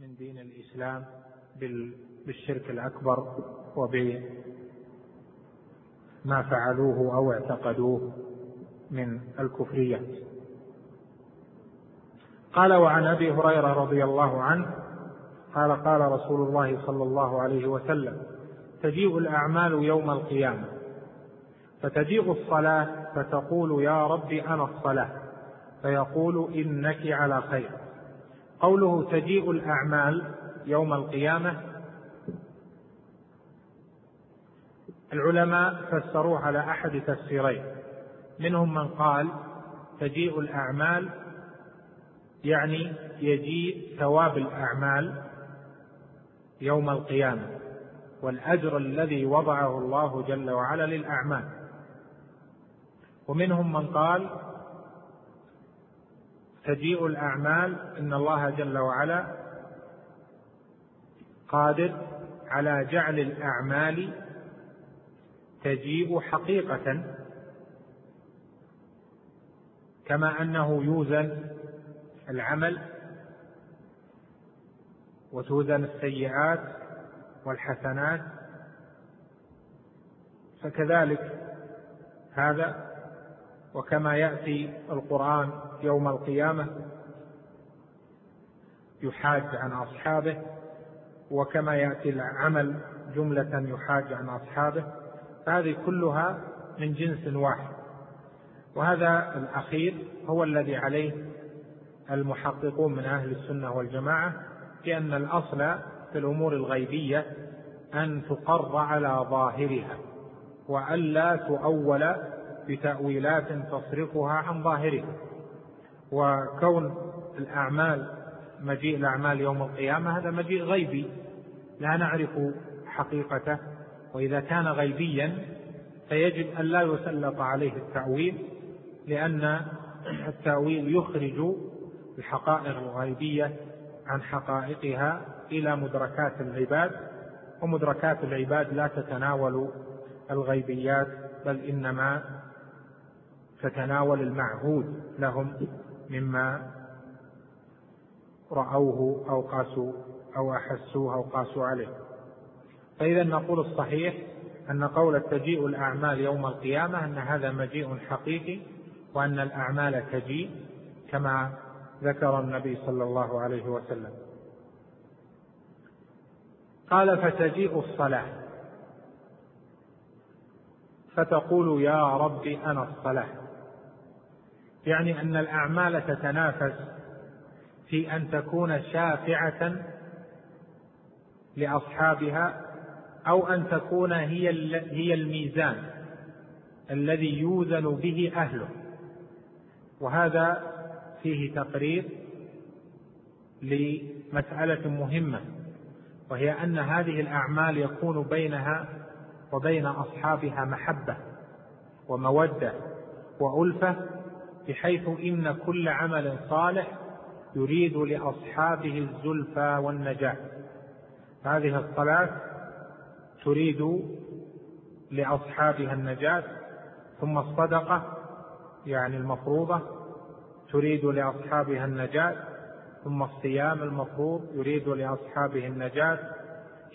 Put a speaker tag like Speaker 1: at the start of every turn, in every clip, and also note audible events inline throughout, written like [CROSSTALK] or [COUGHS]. Speaker 1: من دين الإسلام بالشرك الأكبر وبما فعلوه أو اعتقدوه من الكفريات قال وعن أبي هريرة رضي الله عنه قال قال رسول الله صلى الله عليه وسلم تجيء الأعمال يوم القيامة فتجيء الصلاة فتقول يا رب أنا الصلاة فيقول إنك على خير قوله تجيء الأعمال يوم القيامة العلماء فسروه على أحد تفسيرين منهم من قال تجيء الأعمال يعني يجيء ثواب الأعمال يوم القيامة والأجر الذي وضعه الله جل وعلا للأعمال ومنهم من قال تجيء الأعمال إن الله جل وعلا قادر على جعل الأعمال تجيء حقيقة كما أنه يوزن العمل وتوزن السيئات والحسنات فكذلك هذا وكما ياتي القران يوم القيامه يحاج عن اصحابه وكما ياتي العمل جمله يحاج عن اصحابه فهذه كلها من جنس واحد وهذا الاخير هو الذي عليه المحققون من اهل السنه والجماعه بان الاصل في الامور الغيبيه ان تقر على ظاهرها والا تؤول بتأويلات تصرفها عن ظاهره وكون الأعمال مجيء الأعمال يوم القيامة هذا مجيء غيبي لا نعرف حقيقته وإذا كان غيبيا فيجب أن لا يسلط عليه التأويل لأن التأويل يخرج الحقائق الغيبية عن حقائقها إلى مدركات العباد ومدركات العباد لا تتناول الغيبيات بل إنما تتناول المعهود لهم مما رأوه أو قاسوا أو أحسوه أو قاسوا عليه فإذا نقول الصحيح أن قول تجيء الأعمال يوم القيامة أن هذا مجيء حقيقي وأن الأعمال تجيء كما ذكر النبي صلى الله عليه وسلم قال فتجيء الصلاة فتقول يا رب أنا الصلاة يعني أن الأعمال تتنافس في أن تكون شافعة لأصحابها أو أن تكون هي هي الميزان الذي يوزن به أهله وهذا فيه تقرير لمسألة مهمة وهي أن هذه الأعمال يكون بينها وبين أصحابها محبة ومودة وألفة بحيث إن كل عمل صالح يريد لأصحابه الزلفى والنجاة هذه الصلاة تريد لأصحابها النجاة ثم الصدقة يعني المفروضة تريد لأصحابها النجاة ثم الصيام المفروض يريد لأصحابه النجاة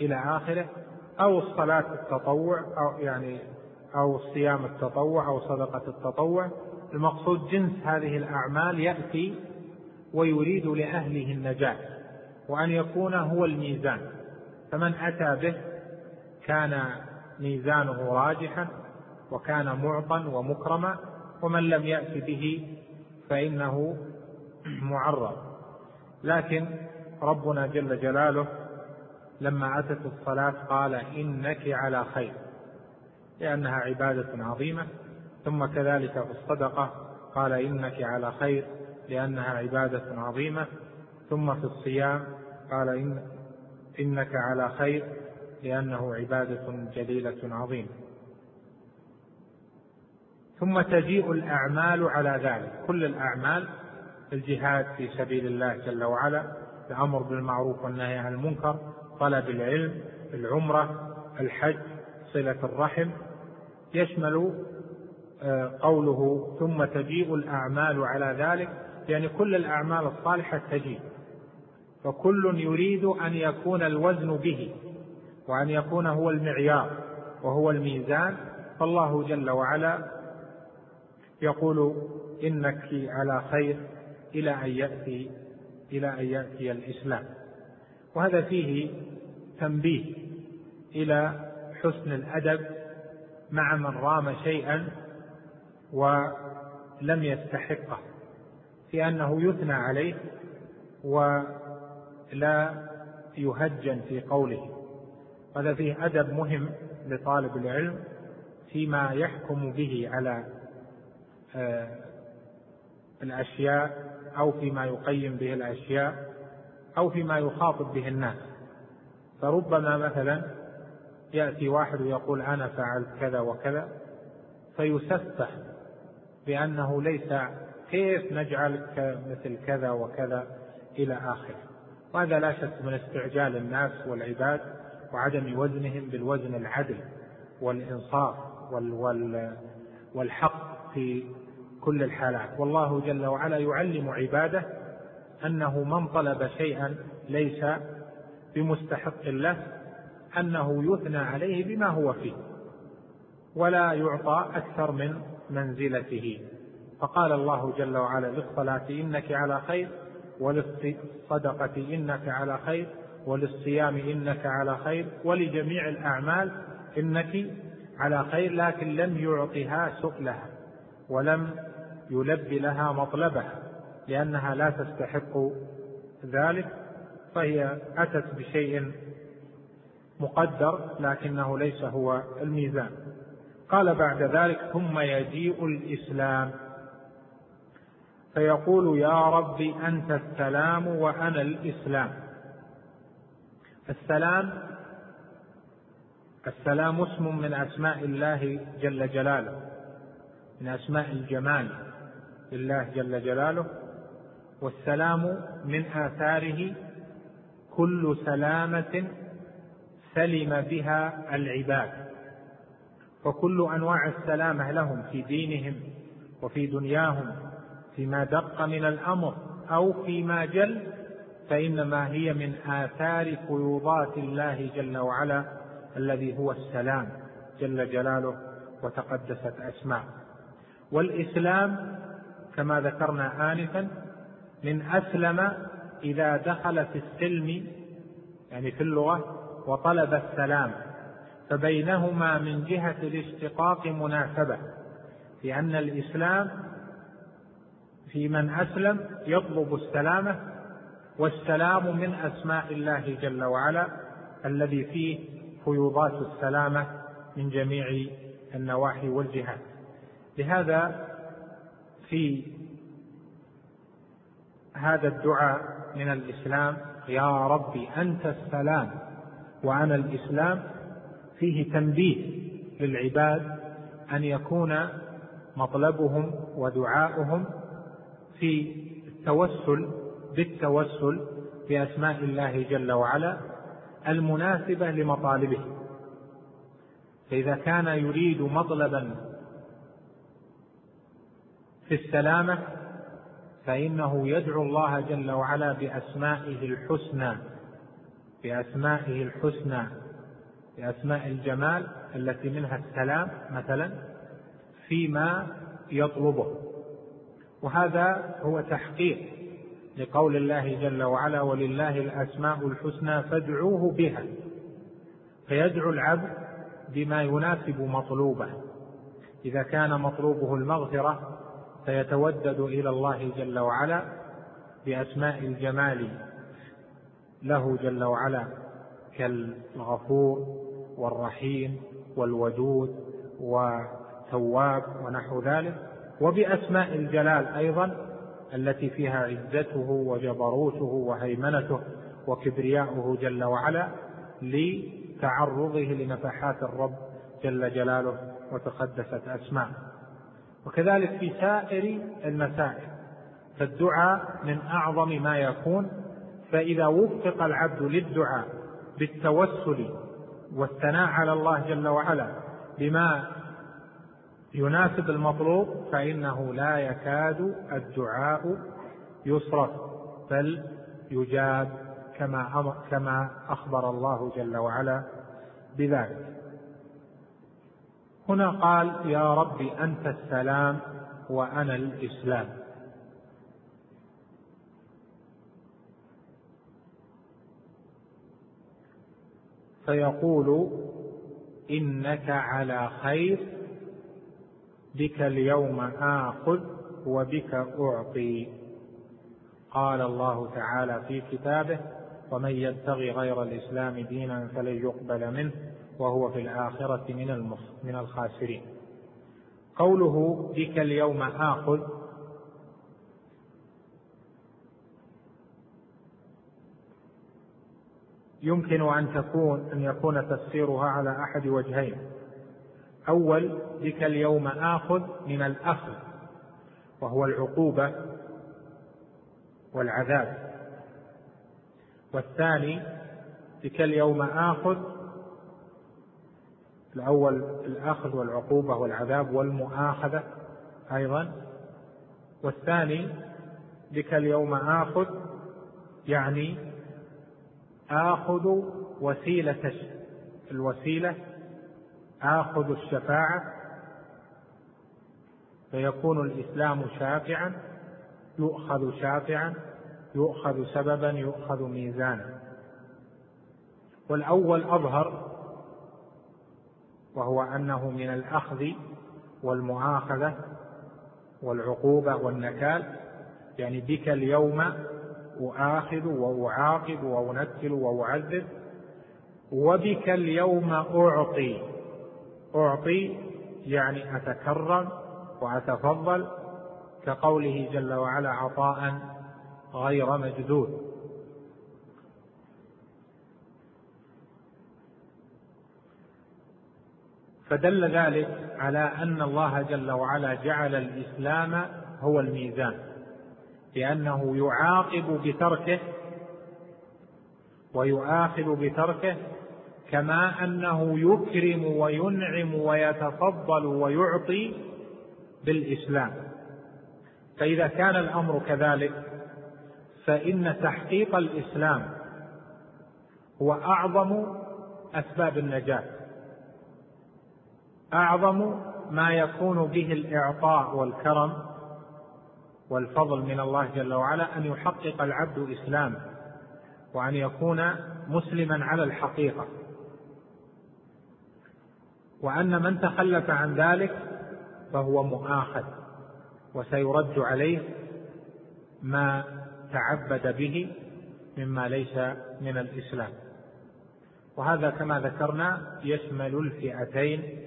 Speaker 1: إلى آخره أو الصلاة التطوع أو يعني أو صيام التطوع أو صدقة التطوع المقصود جنس هذه الأعمال يأتي ويريد لأهله النجاة وأن يكون هو الميزان فمن أتى به كان ميزانه راجحا وكان معطا ومكرما ومن لم يأت به فإنه معرض لكن ربنا جل جلاله لما أتت الصلاة قال إنك على خير لأنها عبادة عظيمة ثم كذلك في الصدقة قال إنك على خير لأنها عبادة عظيمة ثم في الصيام قال إن إنك على خير لأنه عبادة جليلة عظيمة ثم تجيء الأعمال على ذلك كل الأعمال الجهاد في سبيل الله جل وعلا الأمر بالمعروف والنهي عن المنكر طلب العلم العمرة الحج صلة الرحم يشمل آه، قوله ثم تجيء الأعمال على ذلك يعني كل الأعمال الصالحة تجيء فكل يريد أن يكون الوزن به وأن يكون هو المعيار وهو الميزان فالله جل وعلا يقول إنك على خير إلى أن يأتي إلى أن يأتي الإسلام وهذا فيه تنبيه إلى حسن الأدب مع من رام شيئا ولم يستحقه في أنه يثنى عليه ولا يهجن في قوله هذا فيه أدب مهم لطالب العلم فيما يحكم به على آه، الأشياء أو فيما يقيم به الأشياء أو فيما يخاطب به الناس فربما مثلا يأتي واحد ويقول أنا فعلت كذا وكذا فيسفه بأنه ليس كيف نجعل مثل كذا وكذا إلى آخره وهذا لا شك من استعجال الناس والعباد وعدم وزنهم بالوزن العدل والإنصاف والحق في كل الحالات والله جل وعلا يعلم عباده أنه من طلب شيئا ليس بمستحق له أنه يثنى عليه بما هو فيه ولا يعطى أكثر من منزلته فقال الله جل وعلا للصلاة إنك على خير وللصدقة إنك على خير وللصيام إنك على خير ولجميع الأعمال إنك على خير لكن لم يعطها سؤلها ولم يلبي لها مطلبها لأنها لا تستحق ذلك فهي أتت بشيء مقدر لكنه ليس هو الميزان قال بعد ذلك ثم يجيء الاسلام فيقول يا رب انت السلام وانا الاسلام السلام السلام اسم من اسماء الله جل جلاله من اسماء الجمال لله جل جلاله والسلام من اثاره كل سلامه سلم بها العباد فكل انواع السلامه لهم في دينهم وفي دنياهم فيما دق من الامر او فيما جل فانما هي من اثار فيوضات الله جل وعلا الذي هو السلام جل جلاله وتقدست اسماءه والاسلام كما ذكرنا انفا من اسلم اذا دخل في السلم يعني في اللغه وطلب السلام فبينهما من جهة الاشتقاق مناسبة لأن الإسلام في من أسلم يطلب السلامة والسلام من أسماء الله جل وعلا الذي فيه فيوضات السلامة من جميع النواحي والجهات لهذا في هذا الدعاء من الإسلام يا ربي أنت السلام وأنا الإسلام فيه تنبيه للعباد أن يكون مطلبهم ودعاؤهم في التوسل بالتوسل بأسماء الله جل وعلا المناسبة لمطالبه فإذا كان يريد مطلبا في السلامة فإنه يدعو الله جل وعلا بأسمائه الحسنى بأسمائه الحسنى لأسماء الجمال التي منها السلام مثلا فيما يطلبه وهذا هو تحقيق لقول الله جل وعلا ولله الأسماء الحسنى فادعوه بها فيدعو العبد بما يناسب مطلوبه إذا كان مطلوبه المغفرة فيتودد إلى الله جل وعلا بأسماء الجمال له جل وعلا كالغفور والرحيم والودود وتواب ونحو ذلك وبأسماء الجلال أيضا التي فيها عزته وجبروته وهيمنته وكبرياؤه جل وعلا لتعرضه لنفحات الرب جل جلاله وتقدست أسماءه وكذلك في سائر المسائل فالدعاء من أعظم ما يكون فإذا وفق العبد للدعاء بالتوسل والثناء على الله جل وعلا بما يناسب المطلوب فإنه لا يكاد الدعاء يصرف بل يجاب كما أمر كما أخبر الله جل وعلا بذلك. هنا قال يا رب أنت السلام وأنا الإسلام. فيقول انك على خير بك اليوم اخذ وبك اعطي قال الله تعالى في كتابه ومن يبتغي غير الاسلام دينا فلن يقبل منه وهو في الاخره من من الخاسرين قوله بك اليوم اخذ يمكن أن تكون أن يكون تفسيرها على أحد وجهين أول بك اليوم آخذ من الأخذ وهو العقوبة والعذاب والثاني بك اليوم آخذ الأول الأخذ والعقوبة والعذاب والمؤاخذة أيضا والثاني بك اليوم آخذ يعني آخذ وسيلة الوسيلة آخذ الشفاعة فيكون الإسلام شافعا يؤخذ شافعا يؤخذ سببا يؤخذ ميزانا والأول أظهر وهو أنه من الأخذ والمؤاخذة والعقوبة والنكال يعني بك اليوم وآخذ وأعاقب وأنكل وأعذب وبك اليوم أعطي أعطي يعني أتكرم وأتفضل كقوله جل وعلا عطاء غير مجدود فدل ذلك على أن الله جل وعلا جعل الإسلام هو الميزان لأنه يعاقب بتركه ويؤاخذ بتركه كما أنه يكرم وينعم ويتفضل ويعطي بالإسلام فإذا كان الأمر كذلك فإن تحقيق الإسلام هو أعظم أسباب النجاة أعظم ما يكون به الإعطاء والكرم والفضل من الله جل وعلا ان يحقق العبد اسلام وان يكون مسلما على الحقيقه وان من تخلف عن ذلك فهو مؤاخذ وسيرد عليه ما تعبد به مما ليس من الاسلام وهذا كما ذكرنا يشمل الفئتين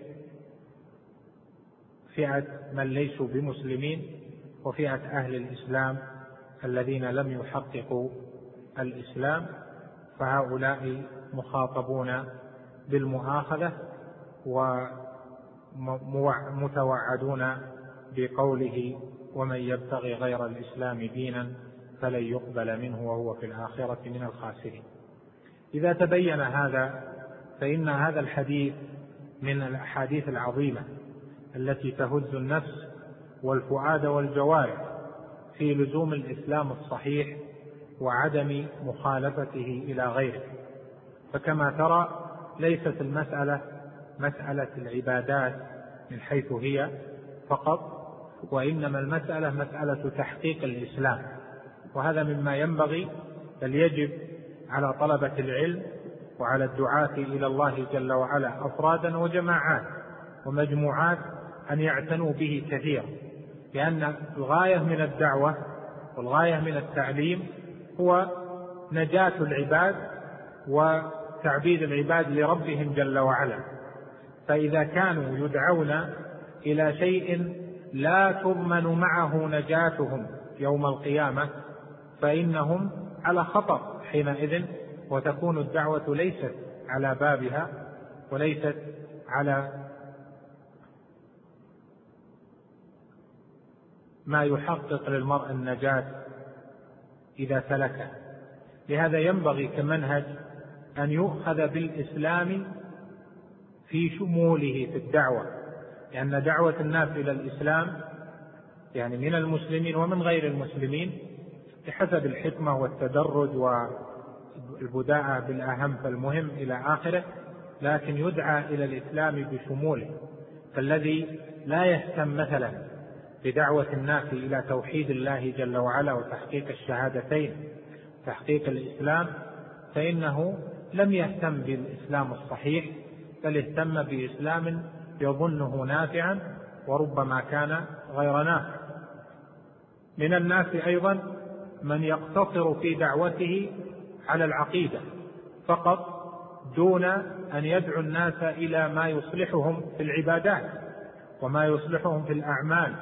Speaker 1: فئه من ليسوا بمسلمين وفئة أهل الإسلام الذين لم يحققوا الإسلام فهؤلاء مخاطبون بالمؤاخذة ومتوعدون بقوله ومن يبتغي غير الإسلام دينا فلن يقبل منه وهو في الآخرة من الخاسرين إذا تبين هذا فإن هذا الحديث من الأحاديث العظيمة التي تهز النفس والفؤاد والجوارح في لزوم الاسلام الصحيح وعدم مخالفته الى غيره فكما ترى ليست المساله مساله العبادات من حيث هي فقط وانما المساله مساله تحقيق الاسلام وهذا مما ينبغي بل يجب على طلبه العلم وعلى الدعاه الى الله جل وعلا افرادا وجماعات ومجموعات ان يعتنوا به كثيرا لأن الغاية من الدعوة والغاية من التعليم هو نجاة العباد وتعبيد العباد لربهم جل وعلا فإذا كانوا يدعون إلى شيء لا تضمن معه نجاتهم يوم القيامة فإنهم على خطر حينئذ وتكون الدعوة ليست على بابها وليست على ما يحقق للمرء النجاة إذا سلكه لهذا ينبغي كمنهج أن يؤخذ بالإسلام في شموله في الدعوة لأن دعوة الناس إلى الإسلام يعني من المسلمين ومن غير المسلمين بحسب الحكمة والتدرج والبداءة بالأهم فالمهم إلى آخره لكن يدعى إلى الإسلام بشموله فالذي لا يهتم مثلا بدعوة الناس إلى توحيد الله جل وعلا وتحقيق الشهادتين تحقيق الإسلام فإنه لم يهتم بالإسلام الصحيح بل اهتم بإسلام يظنه نافعا وربما كان غير نافع من الناس أيضا من يقتصر في دعوته على العقيدة فقط دون أن يدعو الناس إلى ما يصلحهم في العبادات وما يصلحهم في الأعمال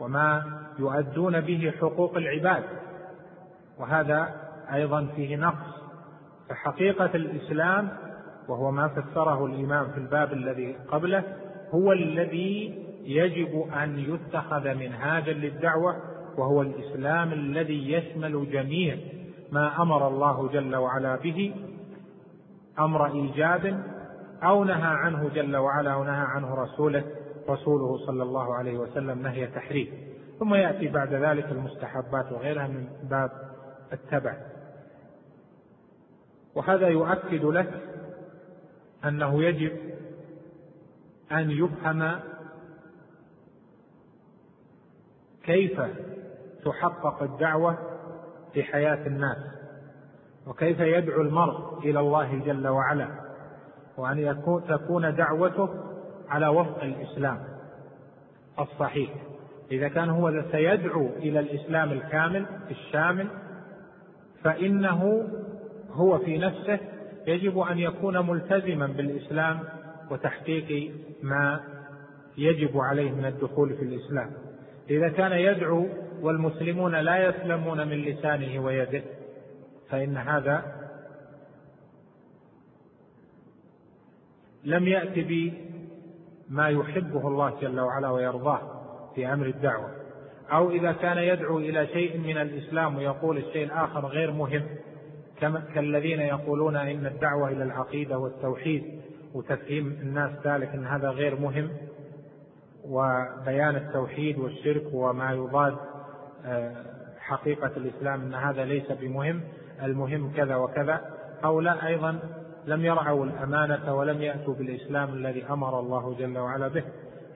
Speaker 1: وما يؤدون به حقوق العباد وهذا ايضا فيه نقص فحقيقه الاسلام وهو ما فسره الامام في الباب الذي قبله هو الذي يجب ان يتخذ منهاجا للدعوه وهو الاسلام الذي يشمل جميع ما امر الله جل وعلا به امر ايجاب او نهى عنه جل وعلا ونهى عنه رسوله رسوله صلى الله عليه وسلم نهي تحريم ثم يأتي بعد ذلك المستحبات وغيرها من باب التبع وهذا يؤكد لك أنه يجب أن يفهم كيف تحقق الدعوة في حياة الناس وكيف يدعو المرء إلى الله جل وعلا وأن يكون تكون دعوته على وفق الإسلام الصحيح إذا كان هو سيدعو إلى الإسلام الكامل الشامل فإنه هو في نفسه يجب أن يكون ملتزما بالإسلام وتحقيق ما يجب عليه من الدخول في الإسلام إذا كان يدعو والمسلمون لا يسلمون من لسانه ويده فإن هذا لم يأت ما يحبه الله جل وعلا ويرضاه في امر الدعوه او اذا كان يدعو الى شيء من الاسلام ويقول الشيء الاخر غير مهم كما كالذين يقولون ان الدعوه الى العقيده والتوحيد وتفهيم الناس ذلك ان هذا غير مهم وبيان التوحيد والشرك وما يضاد آه، حقيقه الاسلام ان هذا ليس بمهم المهم كذا وكذا هؤلاء ايضا لم يرعوا الأمانة ولم يأتوا بالإسلام الذي أمر الله جل وعلا به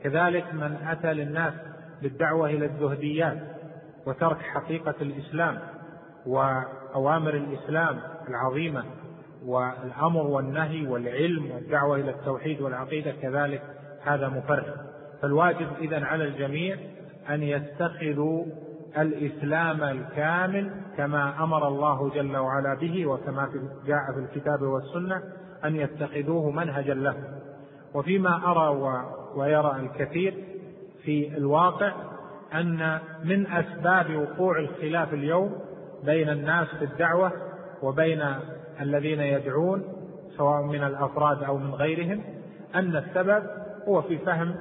Speaker 1: كذلك من أتى للناس بالدعوة إلى الزهديات وترك حقيقة الإسلام وأوامر الإسلام العظيمة والأمر والنهي والعلم والدعوة إلى التوحيد والعقيدة كذلك هذا مفرق فالواجب إذا على الجميع أن يتخذوا الاسلام الكامل كما امر الله جل وعلا به وكما جاء في الكتاب والسنه ان يتخذوه منهجا له وفيما ارى ويرى الكثير في الواقع ان من اسباب وقوع الخلاف اليوم بين الناس في الدعوه وبين الذين يدعون سواء من الافراد او من غيرهم ان السبب هو في فهم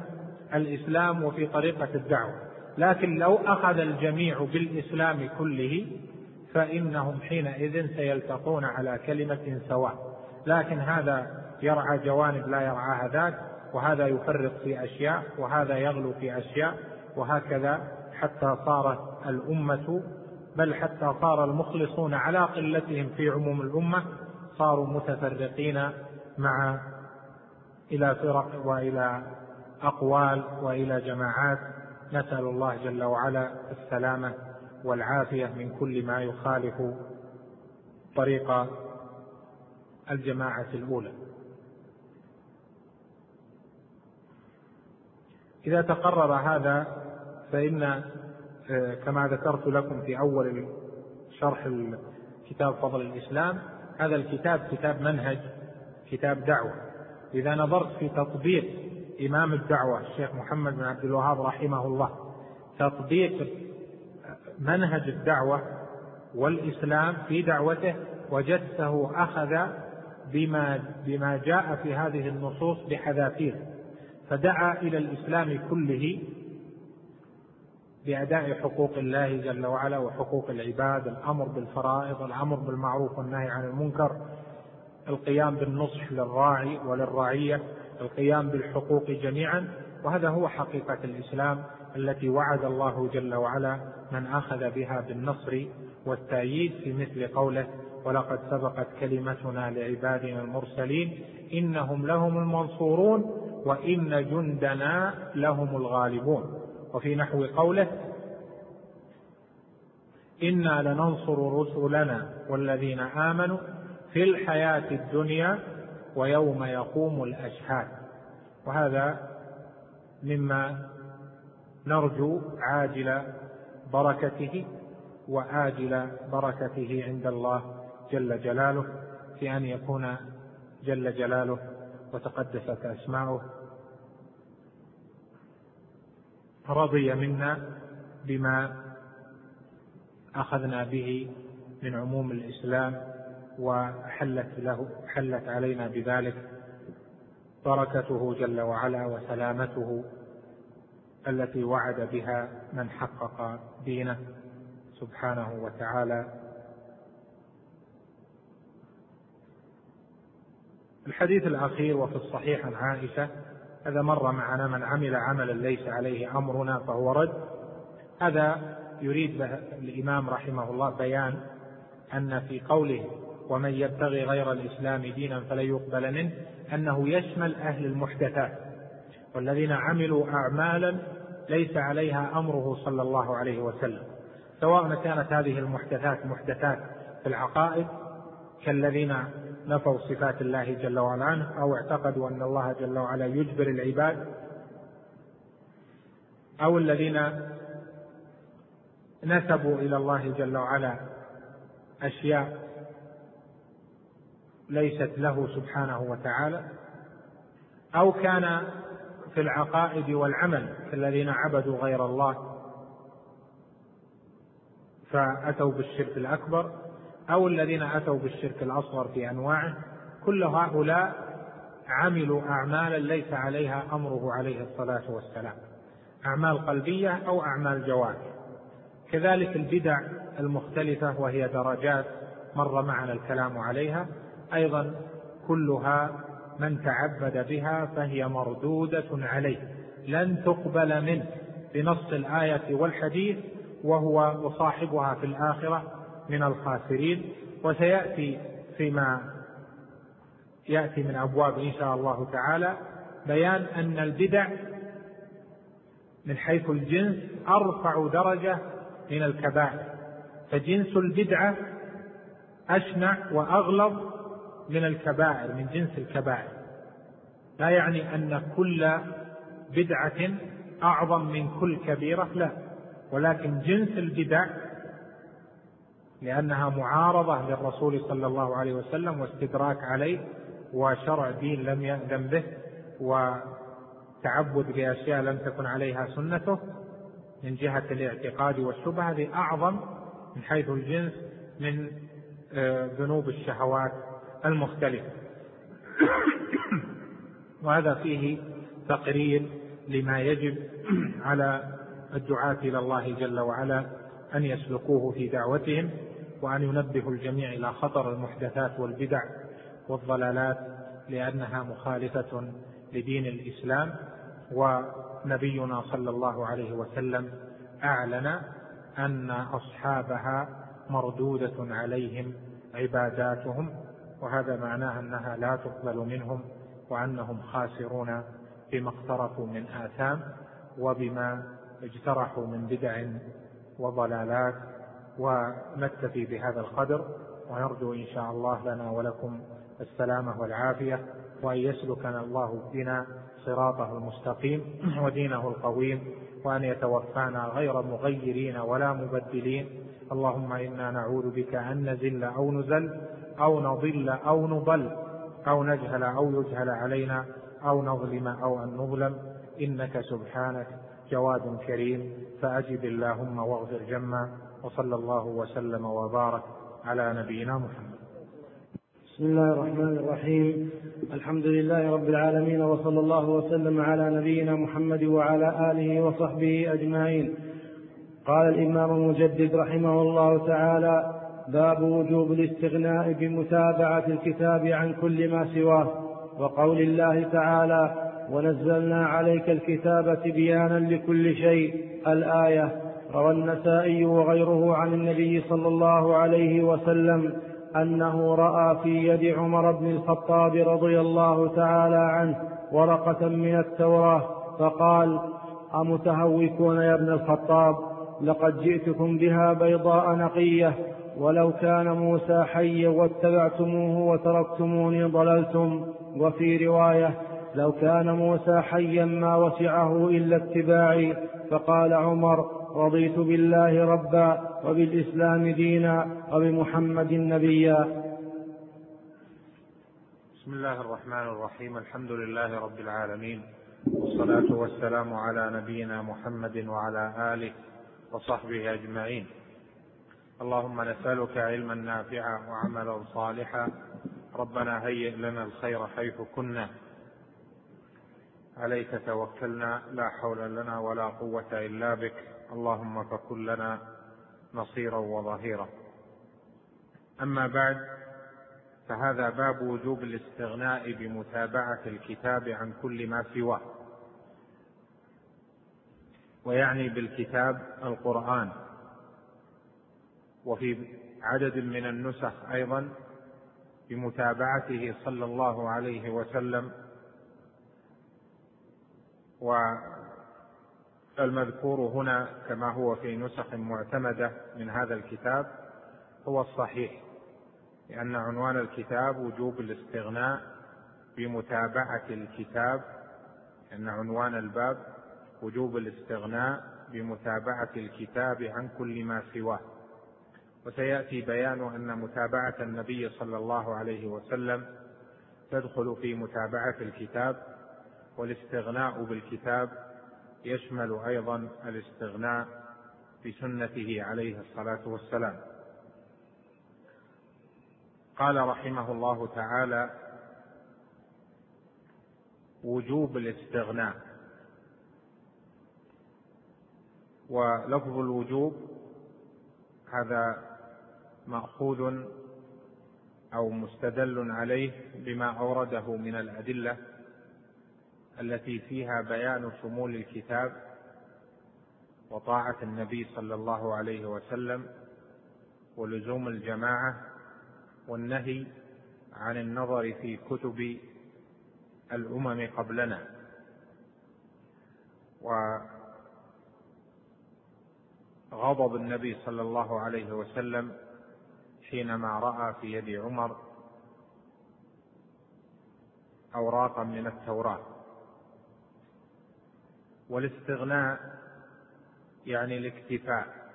Speaker 1: الاسلام وفي طريقه الدعوه لكن لو أخذ الجميع بالإسلام كله فإنهم حينئذ سيلتقون على كلمة سواء لكن هذا يرعى جوانب لا يرعاها ذاك وهذا يفرق في أشياء وهذا يغلو في أشياء وهكذا حتى صارت الأمة بل حتى صار المخلصون على قلتهم في عموم الأمة صاروا متفرقين مع إلى فرق وإلى أقوال وإلى جماعات نسأل الله جل وعلا السلامة والعافية من كل ما يخالف طريق الجماعة الأولى. إذا تقرر هذا فإن آه، كما ذكرت لكم في أول شرح كتاب فضل الإسلام هذا الكتاب كتاب منهج كتاب دعوة إذا نظرت في تطبيق إمام الدعوة الشيخ محمد بن عبد الوهاب رحمه الله تطبيق منهج الدعوة والإسلام في دعوته وجدته أخذ بما بما جاء في هذه النصوص بحذافير فدعا إلى الإسلام كله بأداء حقوق الله جل وعلا وحقوق العباد، الأمر بالفرائض، الأمر بالمعروف والنهي عن المنكر، القيام بالنصح للراعي وللرعية، القيام بالحقوق جميعا وهذا هو حقيقة الإسلام التي وعد الله جل وعلا من أخذ بها بالنصر والتأييد في مثل قوله ولقد سبقت كلمتنا لعبادنا المرسلين إنهم لهم المنصورون وإن جندنا لهم الغالبون وفي نحو قوله إنا لننصر رسلنا والذين آمنوا في الحياة الدنيا ويوم يقوم الأشهاد وهذا مما نرجو عاجل بركته وآجل بركته عند الله جل جلاله في أن يكون جل جلاله وتقدست أسماؤه رضي منا بما أخذنا به من عموم الإسلام وحلت له حلت علينا بذلك بركته جل وعلا وسلامته التي وعد بها من حقق دينه سبحانه وتعالى الحديث الاخير وفي الصحيح عن عائشه هذا مر معنا من عمل عملا ليس عليه امرنا فهو رد هذا يريد الامام رحمه الله بيان ان في قوله ومن يبتغي غير الإسلام دينا فلن يقبل منه أنه يشمل أهل المحدثات والذين عملوا أعمالا ليس عليها أمره صلى الله عليه وسلم سواء كانت هذه المحدثات محدثات في العقائد كالذين نفوا صفات الله جل وعلا عنه أو اعتقدوا أن الله جل وعلا يجبر العباد أو الذين نسبوا إلى الله جل وعلا أشياء ليست له سبحانه وتعالى او كان في العقائد والعمل كالذين عبدوا غير الله فاتوا بالشرك الاكبر او الذين اتوا بالشرك الاصغر في انواعه كل هؤلاء عملوا اعمالا ليس عليها امره عليه الصلاه والسلام اعمال قلبيه او اعمال جوارح كذلك البدع المختلفه وهي درجات مر معنا الكلام عليها أيضا كلها من تعبد بها فهي مردودة عليه لن تقبل منه بنص الآية والحديث وهو وصاحبها في الآخرة من الخاسرين وسيأتي فيما يأتي من أبواب إن شاء الله تعالى بيان أن البدع من حيث الجنس أرفع درجة من الكبائر فجنس البدعة أشنع وأغلظ من الكبائر من جنس الكبائر لا يعني ان كل بدعه اعظم من كل كبيره لا ولكن جنس البدع لانها معارضه للرسول صلى الله عليه وسلم واستدراك عليه وشرع دين لم يأذن به وتعبد بأشياء لم تكن عليها سنته من جهة الاعتقاد والشبهة هذه أعظم من حيث الجنس من آه، ذنوب الشهوات المختلفة وهذا فيه تقرير لما يجب على الدعاة إلى الله جل وعلا أن يسلكوه في دعوتهم وأن ينبهوا الجميع إلى خطر المحدثات والبدع والضلالات لأنها مخالفة لدين الإسلام ونبينا صلى الله عليه وسلم أعلن أن أصحابها مردودة عليهم عباداتهم وهذا معناه أنها لا تقبل منهم وأنهم خاسرون بما اقترفوا من آثام وبما اجترحوا من بدع وضلالات ونكتفي بهذا القدر ونرجو إن شاء الله لنا ولكم السلامة والعافية وأن يسلكنا الله بنا صراطه المستقيم ودينه القويم وأن يتوفانا غير مغيرين ولا مبدلين اللهم إنا نعوذ بك أن نزل أو نزل أو نضل أو نضل أو نجهل أو يجهل علينا أو نظلم أو أن نظلم إنك سبحانك جواد كريم فأجب اللهم واغفر جما وصلى الله وسلم وبارك على نبينا محمد
Speaker 2: بسم الله الرحمن الرحيم الحمد لله رب العالمين وصلى الله وسلم على نبينا محمد وعلى آله وصحبه أجمعين قال الإمام المجدد رحمه الله تعالى باب وجوب الاستغناء بمتابعة الكتاب عن كل ما سواه وقول الله تعالى ونزلنا عليك الكتاب تبيانا لكل شيء الآية روى النسائي وغيره عن النبي صلى الله عليه وسلم أنه رأى في يد عمر بن الخطاب رضي الله تعالى عنه ورقة من التوراة فقال أمتهوكون يا ابن الخطاب لقد جئتكم بها بيضاء نقيه ولو كان موسى حيا واتبعتموه وتركتموني ضللتم وفي رواية لو كان موسى حيا ما وسعه إلا اتباعي فقال عمر رضيت بالله ربا وبالإسلام دينا وبمحمد نبيا بسم الله الرحمن الرحيم الحمد لله رب العالمين والصلاة والسلام على نبينا محمد وعلى آله وصحبه أجمعين اللهم نسألك علما نافعا وعملا صالحا ربنا هيئ لنا الخير حيث كنا عليك توكلنا لا حول لنا ولا قوة إلا بك اللهم فكن لنا نصيرا وظهيرا أما بعد فهذا باب وجوب الاستغناء بمتابعة الكتاب عن كل ما سواه ويعني بالكتاب القرآن وفي عدد من النسخ ايضا بمتابعته صلى الله عليه وسلم والمذكور هنا كما هو في نسخ معتمده من هذا الكتاب هو الصحيح لان عنوان الكتاب وجوب الاستغناء بمتابعه الكتاب ان عنوان الباب وجوب الاستغناء بمتابعه الكتاب عن كل ما سواه وسياتي بيان ان متابعه النبي صلى الله عليه وسلم تدخل في متابعه الكتاب والاستغناء بالكتاب يشمل ايضا الاستغناء بسنته عليه الصلاه والسلام قال رحمه الله تعالى وجوب الاستغناء ولفظ الوجوب هذا ماخوذ او مستدل عليه بما اورده من الادله التي فيها بيان شمول الكتاب وطاعه النبي صلى الله عليه وسلم ولزوم الجماعه والنهي عن النظر في كتب الامم قبلنا وغضب النبي صلى الله عليه وسلم حينما راى في يد عمر اوراقا من التوراه والاستغناء يعني الاكتفاء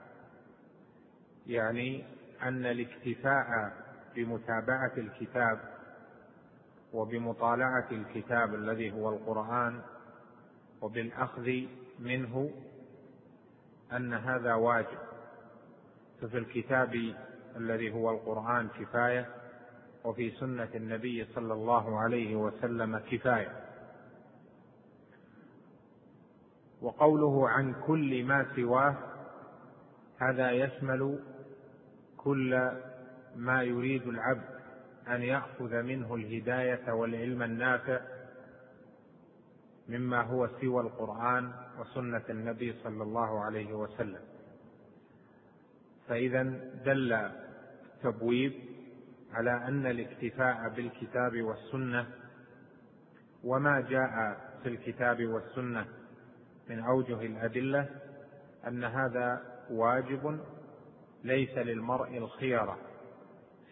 Speaker 2: يعني ان الاكتفاء بمتابعه الكتاب وبمطالعه الكتاب الذي هو القران وبالاخذ منه ان هذا واجب ففي الكتاب الذي هو القرآن كفاية وفي سنة النبي صلى الله عليه وسلم كفاية وقوله عن كل ما سواه هذا يشمل كل ما يريد العبد أن يأخذ منه الهداية والعلم النافع مما هو سوى القرآن وسنة النبي صلى الله عليه وسلم فإذا دل التبويب على ان الاكتفاء بالكتاب والسنه وما جاء في الكتاب والسنه من اوجه الادله ان هذا واجب ليس للمرء الخيره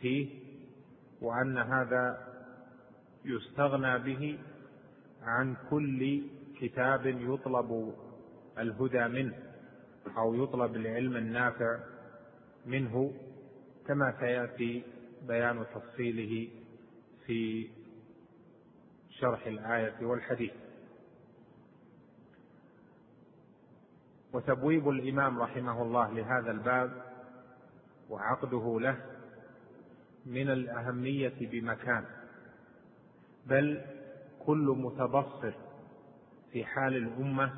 Speaker 2: فيه وان هذا يستغنى به عن كل كتاب يطلب الهدى منه او يطلب العلم النافع منه كما سياتي بيان تفصيله في شرح الايه والحديث وتبويب الامام رحمه الله لهذا الباب وعقده له من الاهميه بمكان بل كل متبصر في حال الامه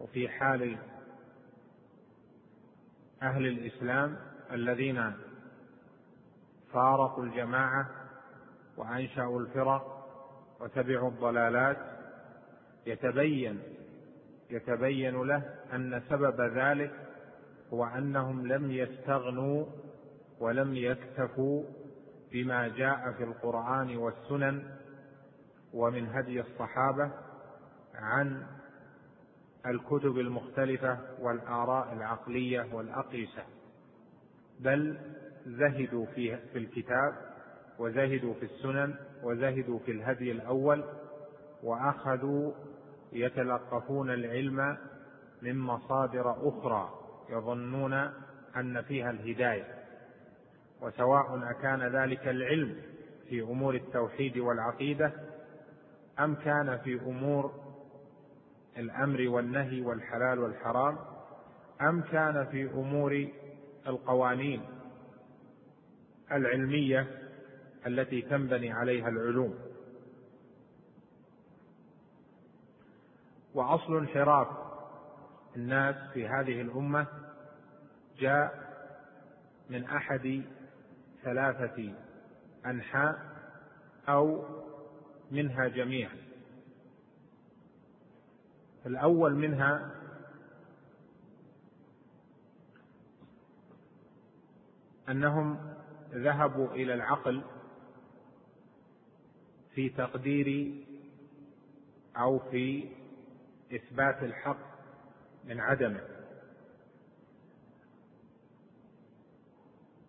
Speaker 2: وفي حال اهل الاسلام الذين فارقوا الجماعة وأنشأوا الفرق وتبعوا الضلالات يتبين يتبين له أن سبب ذلك هو أنهم لم يستغنوا ولم يكتفوا بما جاء في القرآن والسنن ومن هدي الصحابة عن الكتب المختلفة والآراء العقلية والأقيسة بل زهدوا في الكتاب وزهدوا في السنن وزهدوا في الهدي الاول واخذوا يتلقفون العلم من مصادر اخرى يظنون ان فيها الهدايه وسواء اكان ذلك العلم في امور التوحيد والعقيده ام كان في امور الامر والنهي والحلال والحرام ام كان في امور القوانين العلميه التي تنبني عليها العلوم واصل انحراف الناس في هذه الامه جاء من احد ثلاثه انحاء او منها جميعا الاول منها أنهم ذهبوا إلى العقل في تقدير أو في إثبات الحق من عدمه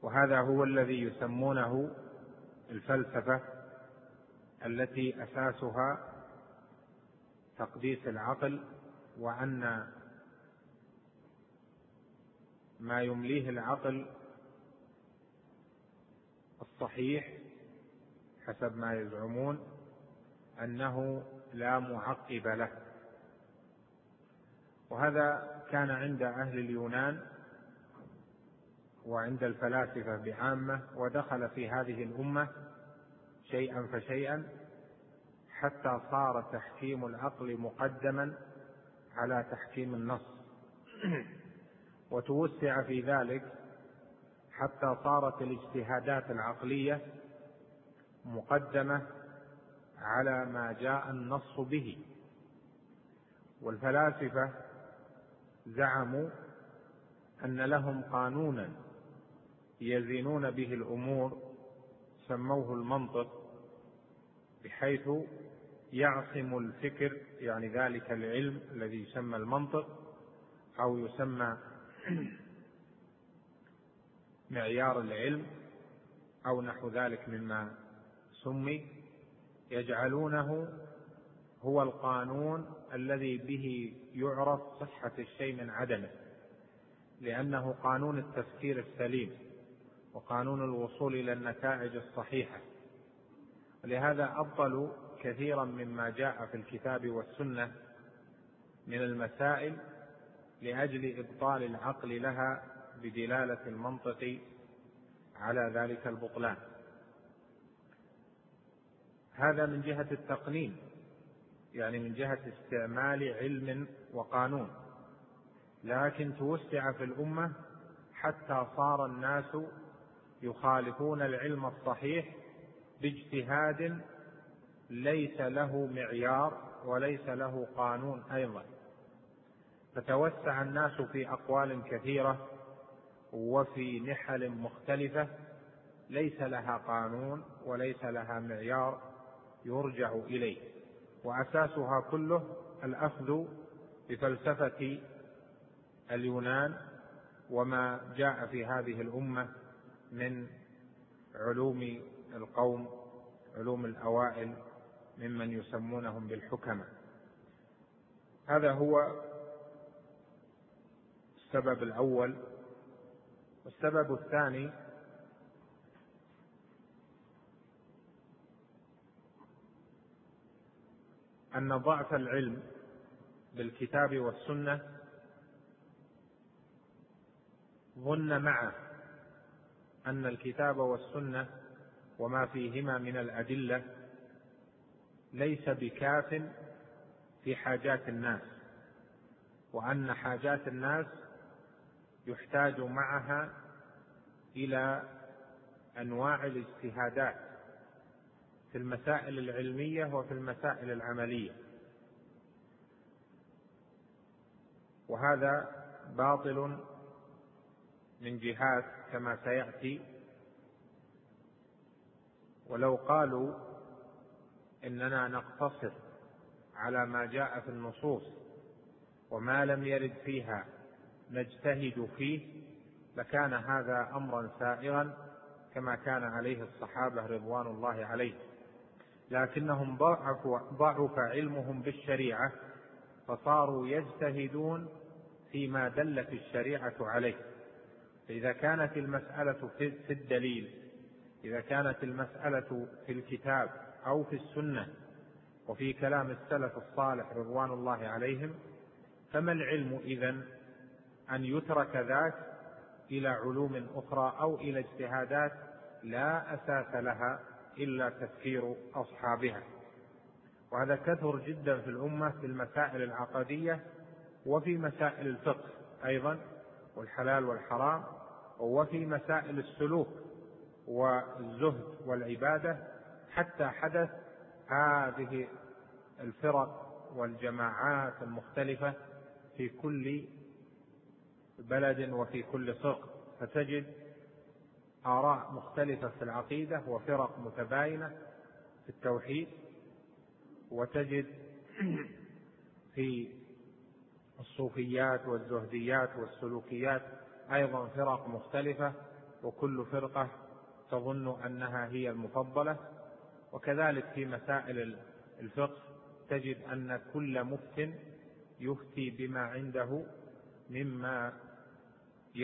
Speaker 2: وهذا هو الذي يسمونه الفلسفة التي أساسها تقديس العقل وأن ما يمليه العقل الصحيح حسب ما يزعمون انه لا معقب له وهذا كان عند اهل اليونان وعند الفلاسفه بعامه ودخل في هذه الامه شيئا فشيئا حتى صار تحكيم العقل مقدما على تحكيم النص [CLEARS THROAT] وتوسع في ذلك حتى صارت الاجتهادات العقليه مقدمه على ما جاء النص به والفلاسفه زعموا ان لهم قانونا يزنون به الامور سموه المنطق بحيث يعصم الفكر يعني ذلك العلم الذي يسمى المنطق او يسمى معيار العلم أو نحو ذلك مما سمي يجعلونه هو القانون الذي به يعرف صحة الشيء من عدمه لأنه قانون التفكير السليم وقانون الوصول إلى النتائج الصحيحة لهذا أبطلوا كثيرا مما جاء في الكتاب والسنة من المسائل لأجل إبطال العقل لها بدلالة المنطق على ذلك البطلان هذا من جهة التقنين يعني من جهة استعمال علم وقانون لكن توسع في الأمة حتى صار الناس يخالفون العلم الصحيح باجتهاد ليس له معيار وليس له قانون أيضا فتوسع الناس في أقوال كثيرة وفي نحل مختلفة ليس لها قانون وليس لها معيار يرجع إليه وأساسها كله الأخذ بفلسفة اليونان وما جاء في هذه الأمة من علوم القوم علوم الأوائل ممن يسمونهم بالحكمة هذا هو السبب الأول والسبب الثاني أن ضعف العلم بالكتاب والسنة ظن معه أن الكتاب والسنة وما فيهما من الأدلة ليس بكاف في حاجات الناس وأن حاجات الناس يحتاج معها الى انواع الاجتهادات في المسائل العلميه وفي المسائل العمليه وهذا باطل من جهات كما سياتي ولو قالوا اننا نقتصر على ما جاء في النصوص وما لم يرد فيها نجتهد فيه لكان هذا امرا سائغا كما كان عليه الصحابه رضوان الله عليهم لكنهم ضعف علمهم بالشريعه فصاروا يجتهدون فيما دلت الشريعه عليه فاذا كانت المساله في الدليل اذا كانت المساله في الكتاب او في السنه وفي كلام السلف الصالح رضوان الله عليهم فما العلم اذن أن يترك ذاك إلى علوم أخرى أو إلى اجتهادات لا أساس لها إلا تفكير أصحابها وهذا كثر جدا في الأمة في المسائل العقدية وفي مسائل الفقه أيضا والحلال والحرام وفي مسائل السلوك والزهد والعبادة حتى حدث هذه الفرق والجماعات المختلفة في كل بلد وفي كل فرق فتجد آراء مختلفة في العقيدة وفرق متباينة في التوحيد وتجد في الصوفيات والزهديات والسلوكيات أيضا فرق مختلفة وكل فرقة تظن أنها هي المفضلة وكذلك في مسائل الفقه تجد أن كل مفتن يفتي بما عنده مما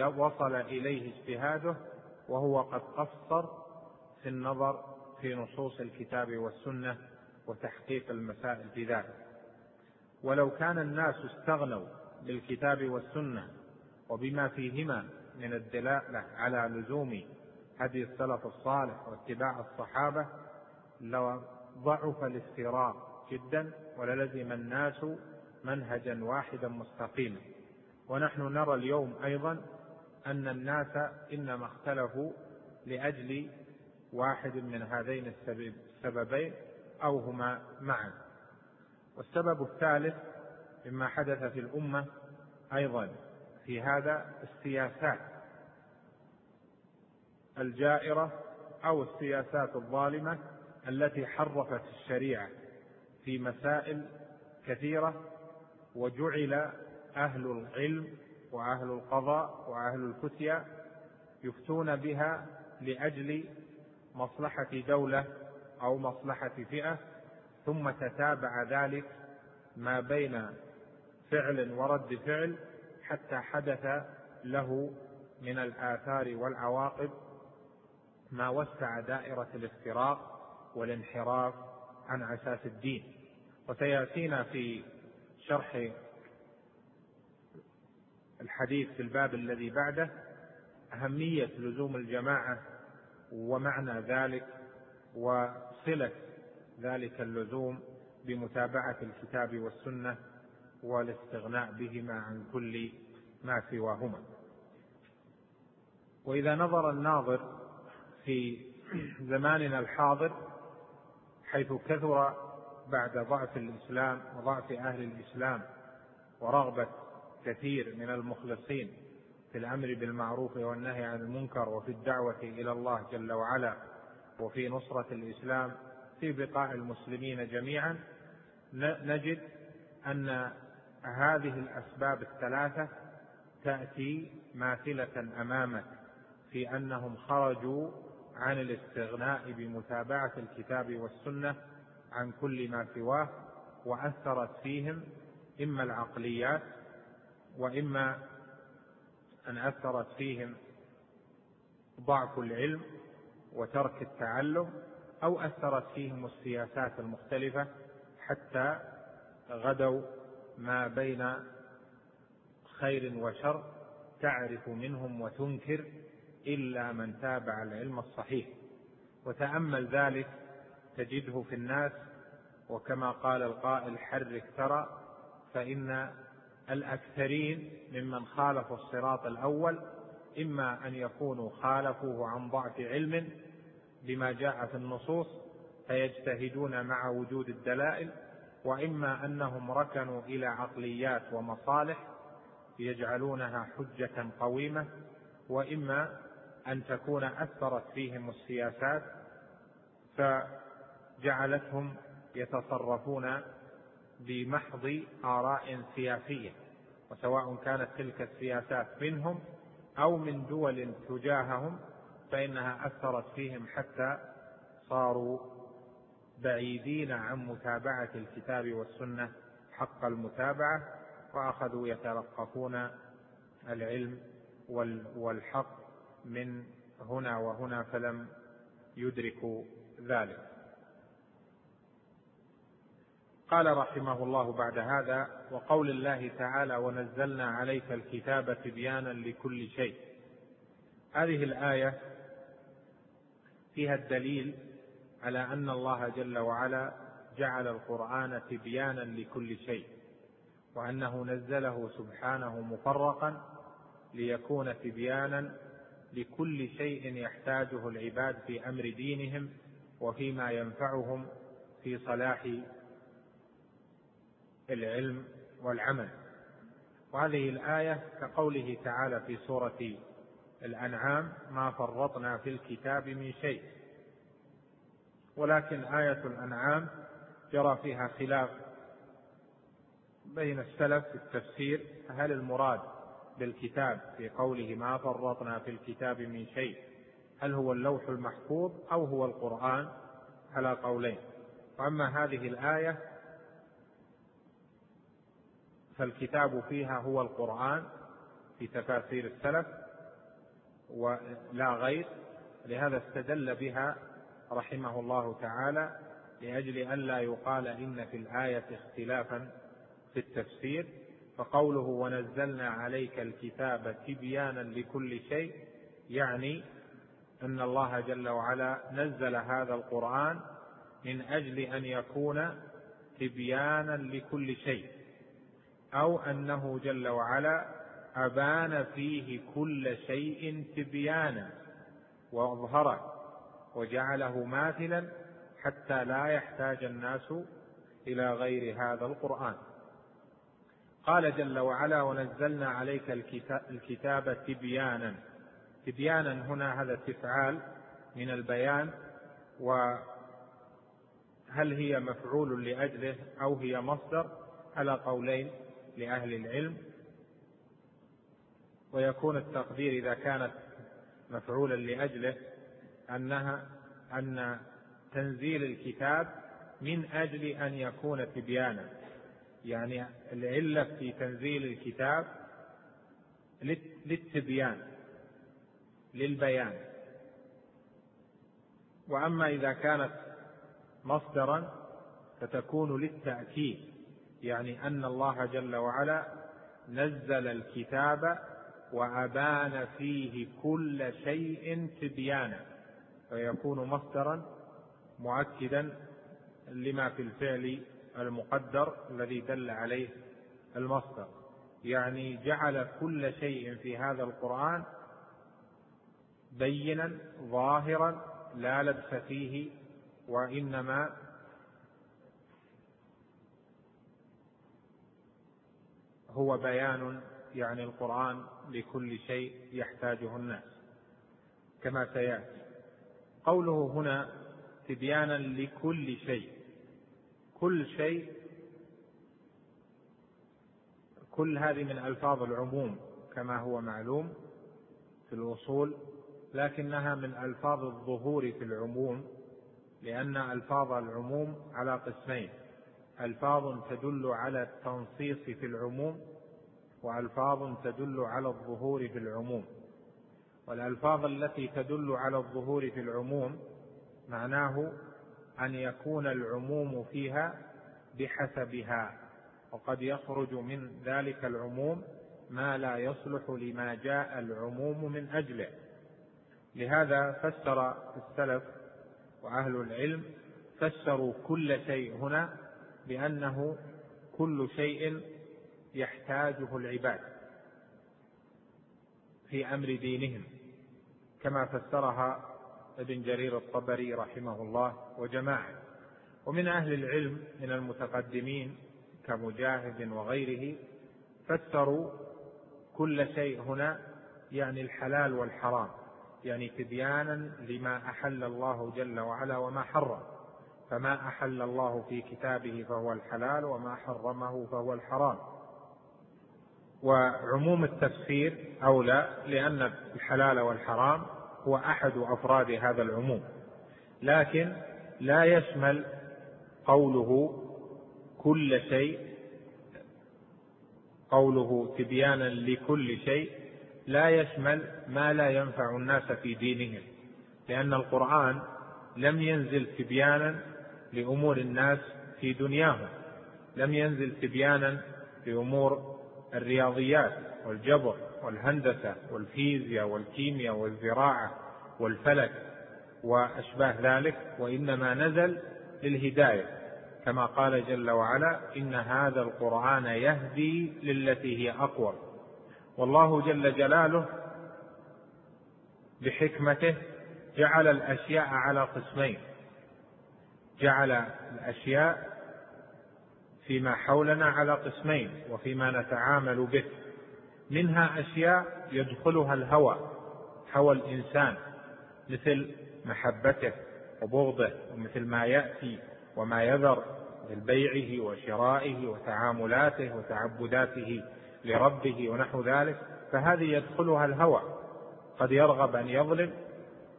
Speaker 2: وصل إليه اجتهاده وهو قد قصر في النظر في نصوص الكتاب والسنة وتحقيق المسائل في ذلك ولو كان الناس استغنوا بالكتاب والسنة وبما فيهما من الدلالة على لزوم هدي السلف الصالح واتباع الصحابة لضعف الافتراق جدا وللزم الناس منهجا واحدا مستقيما ونحن نرى اليوم أيضا أن الناس إنما اختلفوا لأجل واحد من هذين السببين أو هما معا والسبب الثالث مما حدث في الأمة أيضا في هذا السياسات الجائرة أو السياسات الظالمة التي حرفت الشريعة في مسائل كثيرة وجعل أهل العلم وأهل القضاء وأهل الفتيا يفتون بها لأجل مصلحة دولة أو مصلحة فئة ثم تتابع ذلك ما بين فعل ورد فعل حتى حدث له من الآثار والعواقب ما وسع دائرة الافتراق والانحراف عن أساس الدين وسيأتينا في شرح الحديث في الباب الذي بعده أهمية لزوم الجماعة ومعنى ذلك وصلة ذلك اللزوم بمتابعة الكتاب والسنة والاستغناء بهما عن كل ما سواهما. وإذا نظر الناظر في زماننا الحاضر حيث كثر بعد ضعف الإسلام وضعف أهل الإسلام ورغبة كثير من المخلصين في الامر بالمعروف والنهي عن المنكر وفي الدعوه الى الله جل وعلا وفي نصره الاسلام في بقاء المسلمين جميعا نجد ان هذه الاسباب الثلاثه تاتي ماثله امامك في انهم خرجوا عن الاستغناء بمتابعه الكتاب والسنه عن كل ما سواه واثرت فيهم اما العقليات واما ان اثرت فيهم ضعف العلم وترك التعلم او اثرت فيهم السياسات المختلفه حتى غدوا ما بين خير وشر تعرف منهم وتنكر الا من تابع العلم الصحيح وتامل ذلك تجده في الناس وكما قال القائل حرك ترى فان الأكثرين ممن خالفوا الصراط الأول إما أن يكونوا خالفوه عن ضعف علم بما جاء في النصوص فيجتهدون مع وجود الدلائل وإما أنهم ركنوا إلى عقليات ومصالح يجعلونها حجة قويمة وإما أن تكون أثرت فيهم السياسات فجعلتهم يتصرفون بمحض آراء سياسية وسواء كانت تلك السياسات منهم أو من دول تجاههم فإنها أثرت فيهم حتى صاروا بعيدين عن متابعة الكتاب والسنة حق المتابعة وأخذوا يتلقفون العلم والحق من هنا وهنا فلم يدركوا ذلك قال رحمه الله بعد هذا وقول الله تعالى ونزلنا عليك الكتاب تبيانا لكل شيء هذه الايه فيها الدليل على ان الله جل وعلا جعل القران تبيانا لكل شيء وانه نزله سبحانه مفرقا ليكون تبيانا لكل شيء يحتاجه العباد في امر دينهم وفيما ينفعهم في صلاح العلم والعمل وهذه الايه كقوله تعالى في سوره الانعام ما فرطنا في الكتاب من شيء ولكن ايه الانعام جرى فيها خلاف بين السلف في التفسير هل المراد بالكتاب في قوله ما فرطنا في الكتاب من شيء هل هو اللوح المحفوظ او هو القران على قولين واما هذه الايه فالكتاب فيها هو القرآن في تفاسير السلف ولا غير لهذا استدل بها رحمه الله تعالى لأجل ألا يقال إن في الآية اختلافا في التفسير فقوله ونزلنا عليك الكتاب تبيانا لكل شيء يعني أن الله جل وعلا نزل هذا القرآن من أجل أن يكون تبيانا لكل شيء أو أنه جل وعلا أبان فيه كل شيء تبيانا وأظهره وجعله ماثلا حتى لا يحتاج الناس إلى غير هذا القرآن قال جل وعلا ونزلنا عليك الكتاب تبيانا تبيانا هنا هذا استفعال من البيان وهل هي مفعول لأجله أو هي مصدر على قولين لأهل العلم ويكون التقدير إذا كانت مفعولا لأجله أنها أن تنزيل الكتاب من أجل أن يكون تبيانا يعني العلة في تنزيل الكتاب للتبيان للبيان وأما إذا كانت مصدرا فتكون للتأكيد يعني ان الله جل وعلا نزل الكتاب وابان فيه كل شيء تبيانا فيكون مصدرا مؤكدا لما في الفعل المقدر الذي دل عليه المصدر يعني جعل كل شيء في هذا القران بينا ظاهرا لا لبس فيه وانما هو بيان يعني القرآن لكل شيء يحتاجه الناس كما سيأتي قوله هنا تبيانا لكل شيء كل شيء كل هذه من ألفاظ العموم كما هو معلوم في الوصول لكنها من ألفاظ الظهور في العموم لأن ألفاظ العموم على قسمين الفاظ تدل على التنصيص في العموم والفاظ تدل على الظهور في العموم والالفاظ التي تدل على الظهور في العموم معناه ان يكون العموم فيها بحسبها وقد يخرج من ذلك العموم ما لا يصلح لما جاء العموم من اجله لهذا فسر السلف واهل العلم فسروا كل شيء هنا بأنه كل شيء يحتاجه العباد في أمر دينهم كما فسرها ابن جرير الطبري رحمه الله وجماعة ومن أهل العلم من المتقدمين كمجاهد وغيره فسروا كل شيء هنا يعني الحلال والحرام يعني تبيانا لما أحل الله جل وعلا وما حرم فما احل الله في كتابه فهو الحلال وما حرمه فهو الحرام وعموم التفسير اولى لان الحلال والحرام هو احد افراد هذا العموم لكن لا يشمل قوله كل شيء قوله تبيانا لكل شيء لا يشمل ما لا ينفع الناس في دينهم لان القران لم ينزل تبيانا لامور الناس في دنياهم لم ينزل تبيانا لامور الرياضيات والجبر والهندسه والفيزياء والكيمياء والزراعه والفلك واشباه ذلك وانما نزل للهدايه كما قال جل وعلا ان هذا القران يهدي للتي هي اقوم والله جل جلاله بحكمته جعل الاشياء على قسمين جعل الاشياء فيما حولنا على قسمين وفيما نتعامل به منها اشياء يدخلها الهوى هوى الانسان مثل محبته وبغضه ومثل ما ياتي وما يذر من بيعه وشرائه وتعاملاته وتعبداته لربه ونحو ذلك فهذه يدخلها الهوى قد يرغب ان يظلم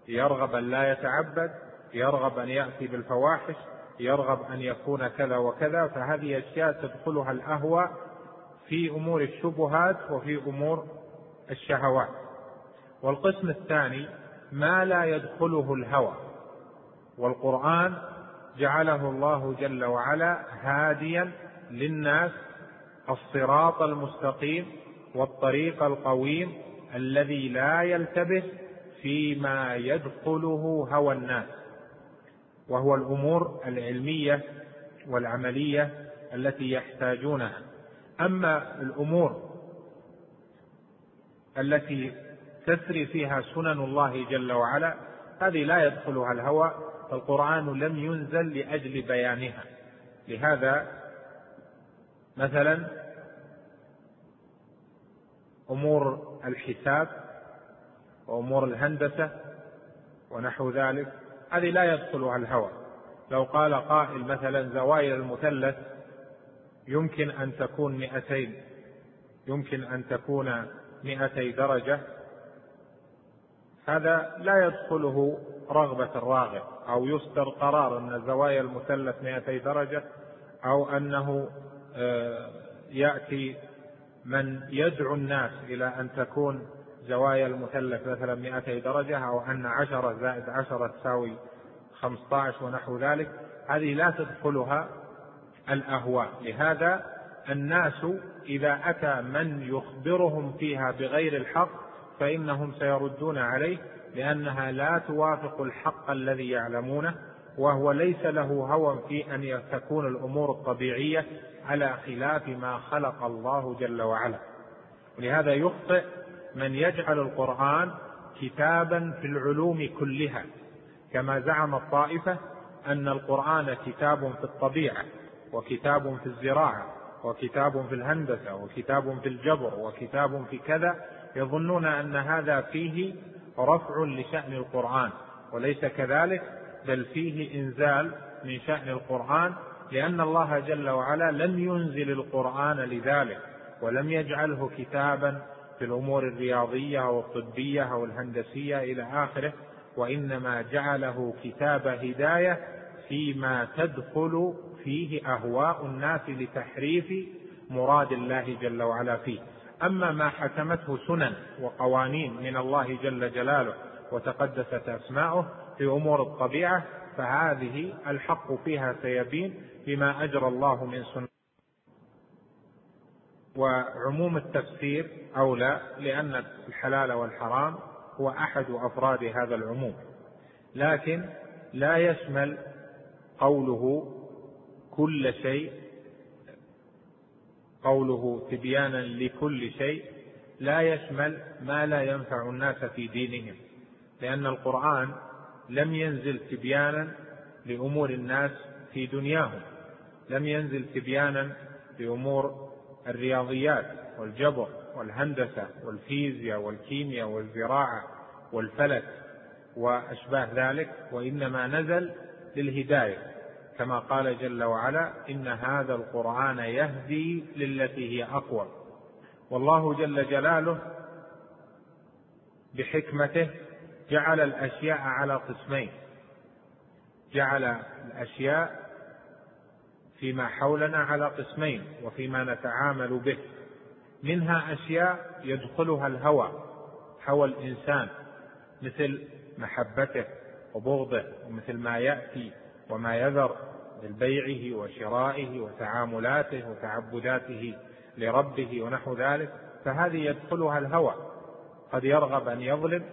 Speaker 2: يرغب ان لا يتعبد يرغب أن يأتي بالفواحش يرغب أن يكون كذا وكذا فهذه أشياء تدخلها الأهوى في أمور الشبهات وفي أمور الشهوات والقسم الثاني ما لا يدخله الهوى والقرآن جعله الله جل وعلا هاديا للناس الصراط المستقيم والطريق القويم الذي لا يلتبس فيما يدخله هوى الناس وهو الأمور العلمية والعملية التي يحتاجونها أما الأمور التي تسري فيها سنن الله جل وعلا هذه لا يدخلها الهوى فالقرآن لم ينزل لأجل بيانها لهذا مثلا أمور الحساب وأمور الهندسة ونحو ذلك هذه لا يدخلها الهوى لو قال قائل مثلا زوايا المثلث يمكن أن تكون مئتين يمكن أن تكون مئتي درجة هذا لا يدخله رغبة الراغب أو يصدر قرار أن زوايا المثلث 200 درجة أو أنه آه، يأتي من يدعو الناس إلى أن تكون زوايا المثلث مثلا 200 درجة أو أن 10 زائد 10 تساوي 15 ونحو ذلك هذه لا تدخلها الأهواء لهذا الناس إذا أتى من يخبرهم فيها بغير الحق فإنهم سيردون عليه لأنها لا توافق الحق الذي يعلمونه وهو ليس له هوى في أن تكون الأمور الطبيعية على خلاف ما خلق الله جل وعلا ولهذا يخطئ من يجعل القرآن كتابا في العلوم كلها كما زعم الطائفة أن القرآن كتاب في الطبيعة وكتاب في الزراعة وكتاب في الهندسة وكتاب في الجبر وكتاب في كذا يظنون أن هذا فيه رفع لشأن القرآن وليس كذلك بل فيه إنزال من شأن القرآن لأن الله جل وعلا لم ينزل القرآن لذلك ولم يجعله كتابا في الامور الرياضيه او الطبيه او الهندسيه الى اخره وانما جعله كتاب هدايه فيما تدخل فيه اهواء الناس لتحريف مراد الله جل وعلا فيه اما ما حكمته سنن وقوانين من الله جل جلاله وتقدست اسماؤه في امور الطبيعه فهذه الحق فيها سيبين بما اجرى الله من سنن وعموم التفسير أولى لأن الحلال والحرام هو أحد أفراد هذا العموم لكن لا يشمل قوله كل شيء قوله تبيانا لكل شيء لا يشمل ما لا ينفع الناس في دينهم لأن القرآن لم ينزل تبيانا لأمور الناس في دنياهم لم ينزل تبيانا لأمور الرياضيات والجبر والهندسة والفيزياء والكيمياء والزراعة والفلك وأشباه ذلك وإنما نزل للهداية كما قال جل وعلا إن هذا القرآن يهدي للتي هي أقوى والله جل جلاله بحكمته جعل الأشياء على قسمين جعل الأشياء فيما حولنا على قسمين وفيما نتعامل به منها اشياء يدخلها الهوى هوى الانسان مثل محبته وبغضه ومثل ما ياتي وما يذر من بيعه وشرائه وتعاملاته وتعبداته لربه ونحو ذلك فهذه يدخلها الهوى قد يرغب ان يظلم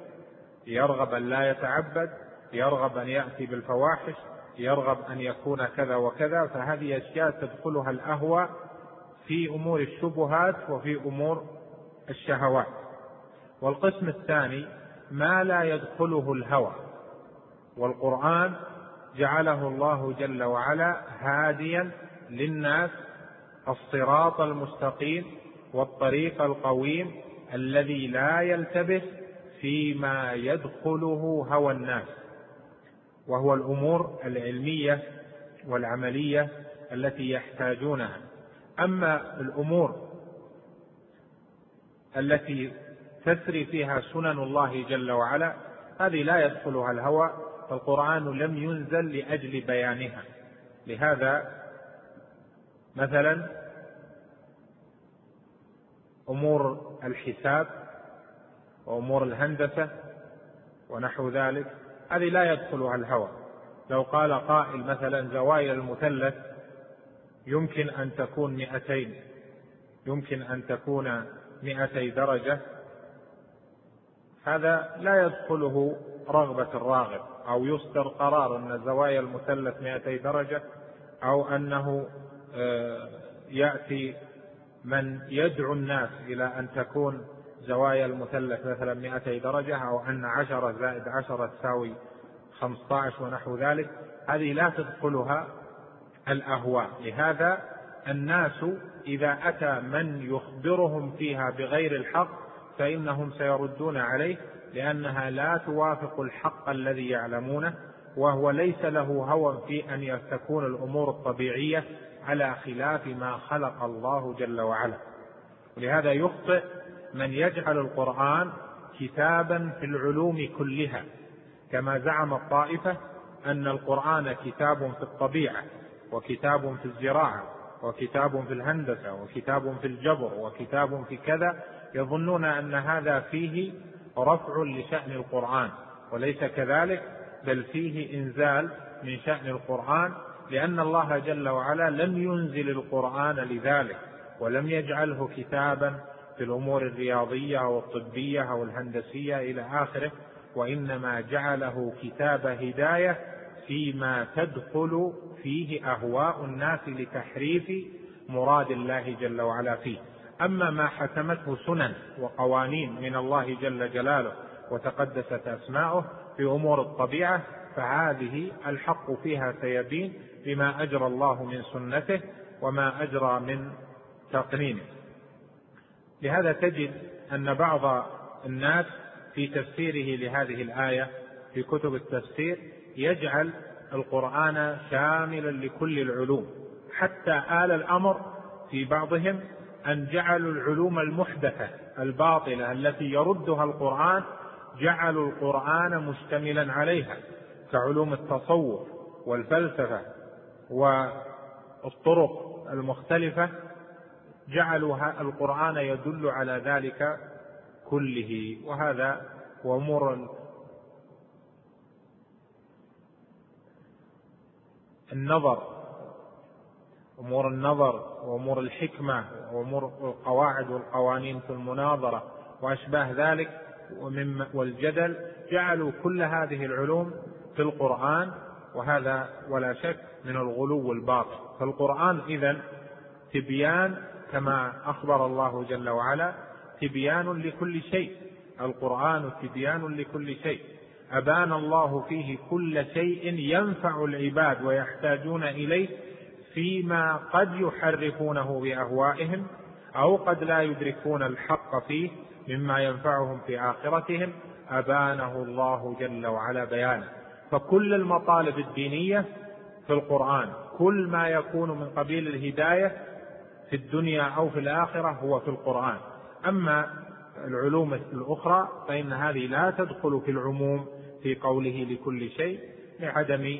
Speaker 2: يرغب ان لا يتعبد يرغب ان ياتي بالفواحش يرغب أن يكون كذا وكذا فهذه أشياء تدخلها الأهوى في أمور الشبهات وفي أمور الشهوات والقسم الثاني ما لا يدخله الهوى والقرآن جعله الله جل وعلا هاديا للناس الصراط المستقيم والطريق القويم الذي لا يلتبس فيما يدخله هوى الناس وهو الأمور العلمية والعملية التي يحتاجونها أما الأمور التي تسري فيها سنن الله جل وعلا هذه لا يدخلها الهوى فالقرآن لم ينزل لأجل بيانها لهذا مثلا أمور الحساب وأمور الهندسة ونحو ذلك هذه لا يدخلها الهوى لو قال قائل مثلا زوايا المثلث يمكن أن تكون مئتين يمكن أن تكون مئتي درجة هذا لا يدخله رغبة الراغب أو يصدر قرار أن زوايا المثلث 200 درجة أو أنه آه، يأتي من يدعو الناس إلى أن تكون زوايا المثلث مثلا 200 درجة أو أن 10 زائد 10 تساوي 15 ونحو ذلك هذه لا تدخلها الأهواء لهذا الناس إذا أتى من يخبرهم فيها بغير الحق فإنهم سيردون عليه لأنها لا توافق الحق الذي يعلمونه وهو ليس له هوى في أن تكون الأمور الطبيعية على خلاف ما خلق الله جل وعلا ولهذا يخطئ من يجعل القرآن كتابا في العلوم كلها كما زعم الطائفة أن القرآن كتاب في الطبيعة وكتاب في الزراعة وكتاب في الهندسة وكتاب في الجبر وكتاب في كذا يظنون أن هذا فيه رفع لشأن القرآن وليس كذلك بل فيه إنزال من شأن القرآن لأن الله جل وعلا لم ينزل القرآن لذلك ولم يجعله كتابا في الامور الرياضيه او الطبيه او الهندسيه الى اخره وانما جعله كتاب هدايه فيما تدخل فيه اهواء الناس لتحريف مراد الله جل وعلا فيه اما ما حكمته سنن وقوانين من الله جل جلاله وتقدست اسماؤه في امور الطبيعه فهذه الحق فيها سيبين بما اجرى الله من سنته وما اجرى من تقنينه لهذا تجد أن بعض الناس في تفسيره لهذه الآية في كتب التفسير يجعل القرآن شاملا لكل العلوم حتى آل الأمر في بعضهم أن جعلوا العلوم المحدثة الباطلة التي يردها القرآن جعلوا القرآن مشتملا عليها كعلوم التصوف والفلسفة والطرق المختلفة جعلوا القرآن يدل على ذلك كله وهذا أمور النظر أمور النظر وأمور الحكمة وأمور القواعد والقوانين في المناظرة وأشباه ذلك والجدل جعلوا كل هذه العلوم في القرآن وهذا ولا شك من الغلو الباطل فالقرآن إذا تبيان كما أخبر الله جل وعلا تبيان لكل شيء القرآن تبيان لكل شيء أبان الله فيه كل شيء ينفع العباد ويحتاجون إليه فيما قد يحرفونه بأهوائهم أو قد لا يدركون الحق فيه مما ينفعهم في آخرتهم أبانه الله جل وعلا بيانه فكل المطالب الدينية في القرآن كل ما يكون من قبيل الهداية في الدنيا او في الاخره هو في القران اما العلوم الاخرى فان هذه لا تدخل في العموم في قوله لكل شيء لعدم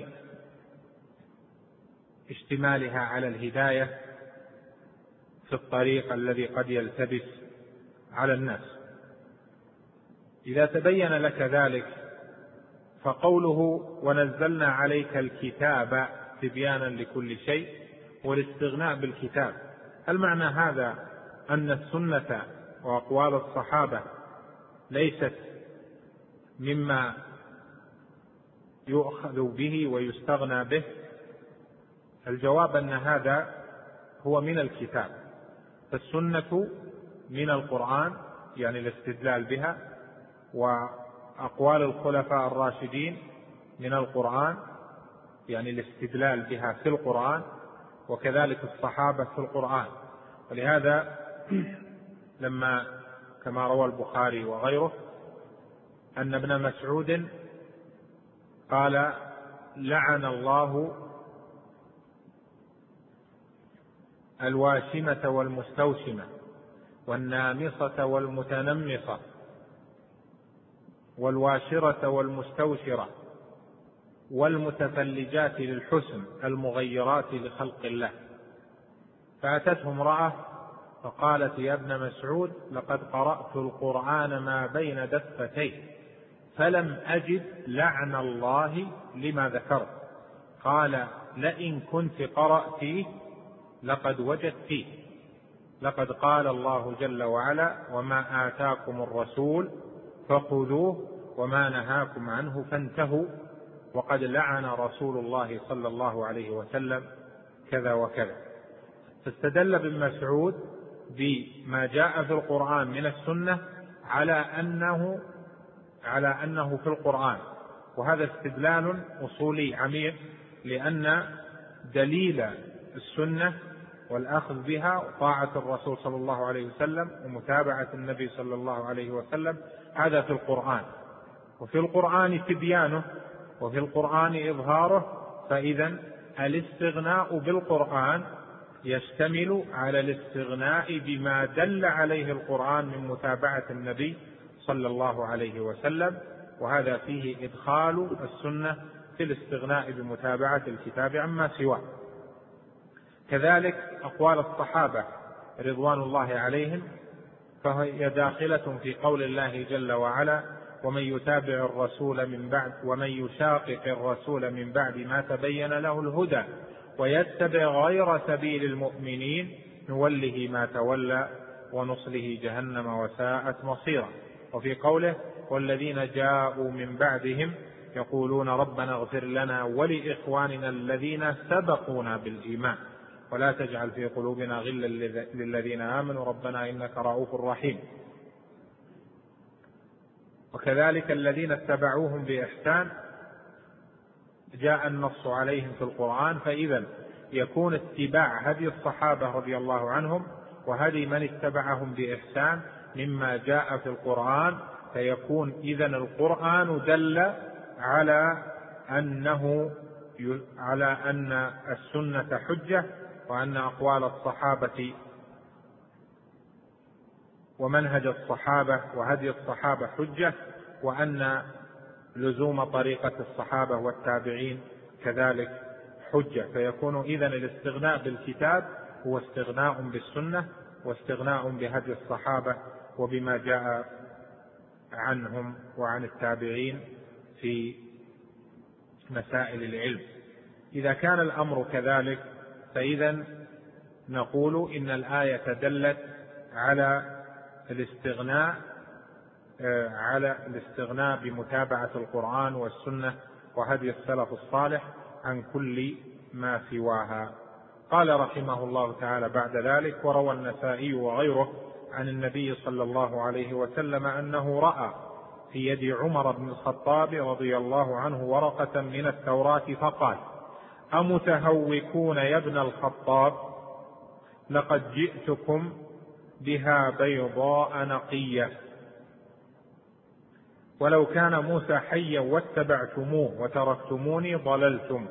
Speaker 2: اشتمالها على الهدايه في الطريق الذي قد يلتبس على الناس اذا تبين لك ذلك فقوله ونزلنا عليك الكتاب تبيانا لكل شيء والاستغناء بالكتاب هل معنى هذا أن السنة وأقوال الصحابة ليست مما يؤخذ به ويستغنى به الجواب أن هذا هو من الكتاب فالسنة من القرآن يعني الاستدلال بها وأقوال الخلفاء الراشدين من القرآن يعني الاستدلال بها في القرآن وكذلك الصحابة في القرآن ولهذا لما كما روى البخاري وغيره أن ابن مسعود قال لعن الله الواشمة والمستوشمة والنامصة والمتنمصة والواشرة والمستوشرة والمتفلجات للحسن المغيرات لخلق الله فأتته امرأة فقالت يا ابن مسعود لقد قرأت القرآن ما بين دفتيه فلم أجد لعن الله لما ذكرت قال لئن كنت قرأتيه لقد وجدتيه لقد قال الله جل وعلا وما آتاكم الرسول فخذوه وما نهاكم عنه فانتهوا وقد لعن رسول الله صلى الله عليه وسلم كذا وكذا فاستدل ابن مسعود بما جاء في القرآن من السنة على أنه على أنه في القرآن وهذا استدلال أصولي عميق لأن دليل السنة والأخذ بها وطاعة الرسول صلى الله عليه وسلم ومتابعة النبي صلى الله عليه وسلم هذا في القرآن وفي القرآن تبيانه وفي القرآن إظهاره فإذا الاستغناء بالقرآن يشتمل على الاستغناء بما دل عليه القرآن من متابعة النبي صلى الله عليه وسلم وهذا فيه إدخال السنة في الاستغناء بمتابعة الكتاب عما سواه كذلك أقوال الصحابة رضوان الله عليهم فهي داخلة في قول الله جل وعلا ومن يتابع الرسول من بعد ومن يشاقق الرسول من بعد ما تبين له الهدى ويتبع غير سبيل المؤمنين نوله ما تولى ونصله جهنم وساءت مصيرا وفي قوله والذين جاءوا من بعدهم يقولون ربنا اغفر لنا ولاخواننا الذين سبقونا بالايمان ولا تجعل في قلوبنا غلا للذين امنوا ربنا انك رؤوف رحيم وكذلك الذين اتبعوهم باحسان جاء النص عليهم في القرآن فإذا يكون اتباع هدي الصحابة رضي الله عنهم وهدي من اتبعهم بإحسان مما جاء في القرآن فيكون إذا القرآن دل على أنه على أن السنة حجة وأن أقوال الصحابة ومنهج الصحابة وهدي الصحابة حجة وأن لزوم طريقة الصحابة والتابعين كذلك حجة فيكون إذا الاستغناء بالكتاب هو استغناء بالسنة واستغناء بهدي الصحابة وبما جاء عنهم وعن التابعين في مسائل العلم إذا كان الأمر كذلك فإذا نقول إن الآية دلت على الاستغناء آه، على الاستغناء بمتابعة القرآن والسنة وهدي السلف الصالح عن كل ما سواها قال رحمه الله تعالى بعد ذلك وروى النسائي وغيره عن النبي صلى الله عليه وسلم أنه رأى في يد عمر بن الخطاب رضي الله عنه ورقة من التوراة فقال أمتهوكون يا ابن الخطاب لقد جئتكم بها بيضاء نقيه ولو كان موسى حيا واتبعتموه وتركتموني ضللتم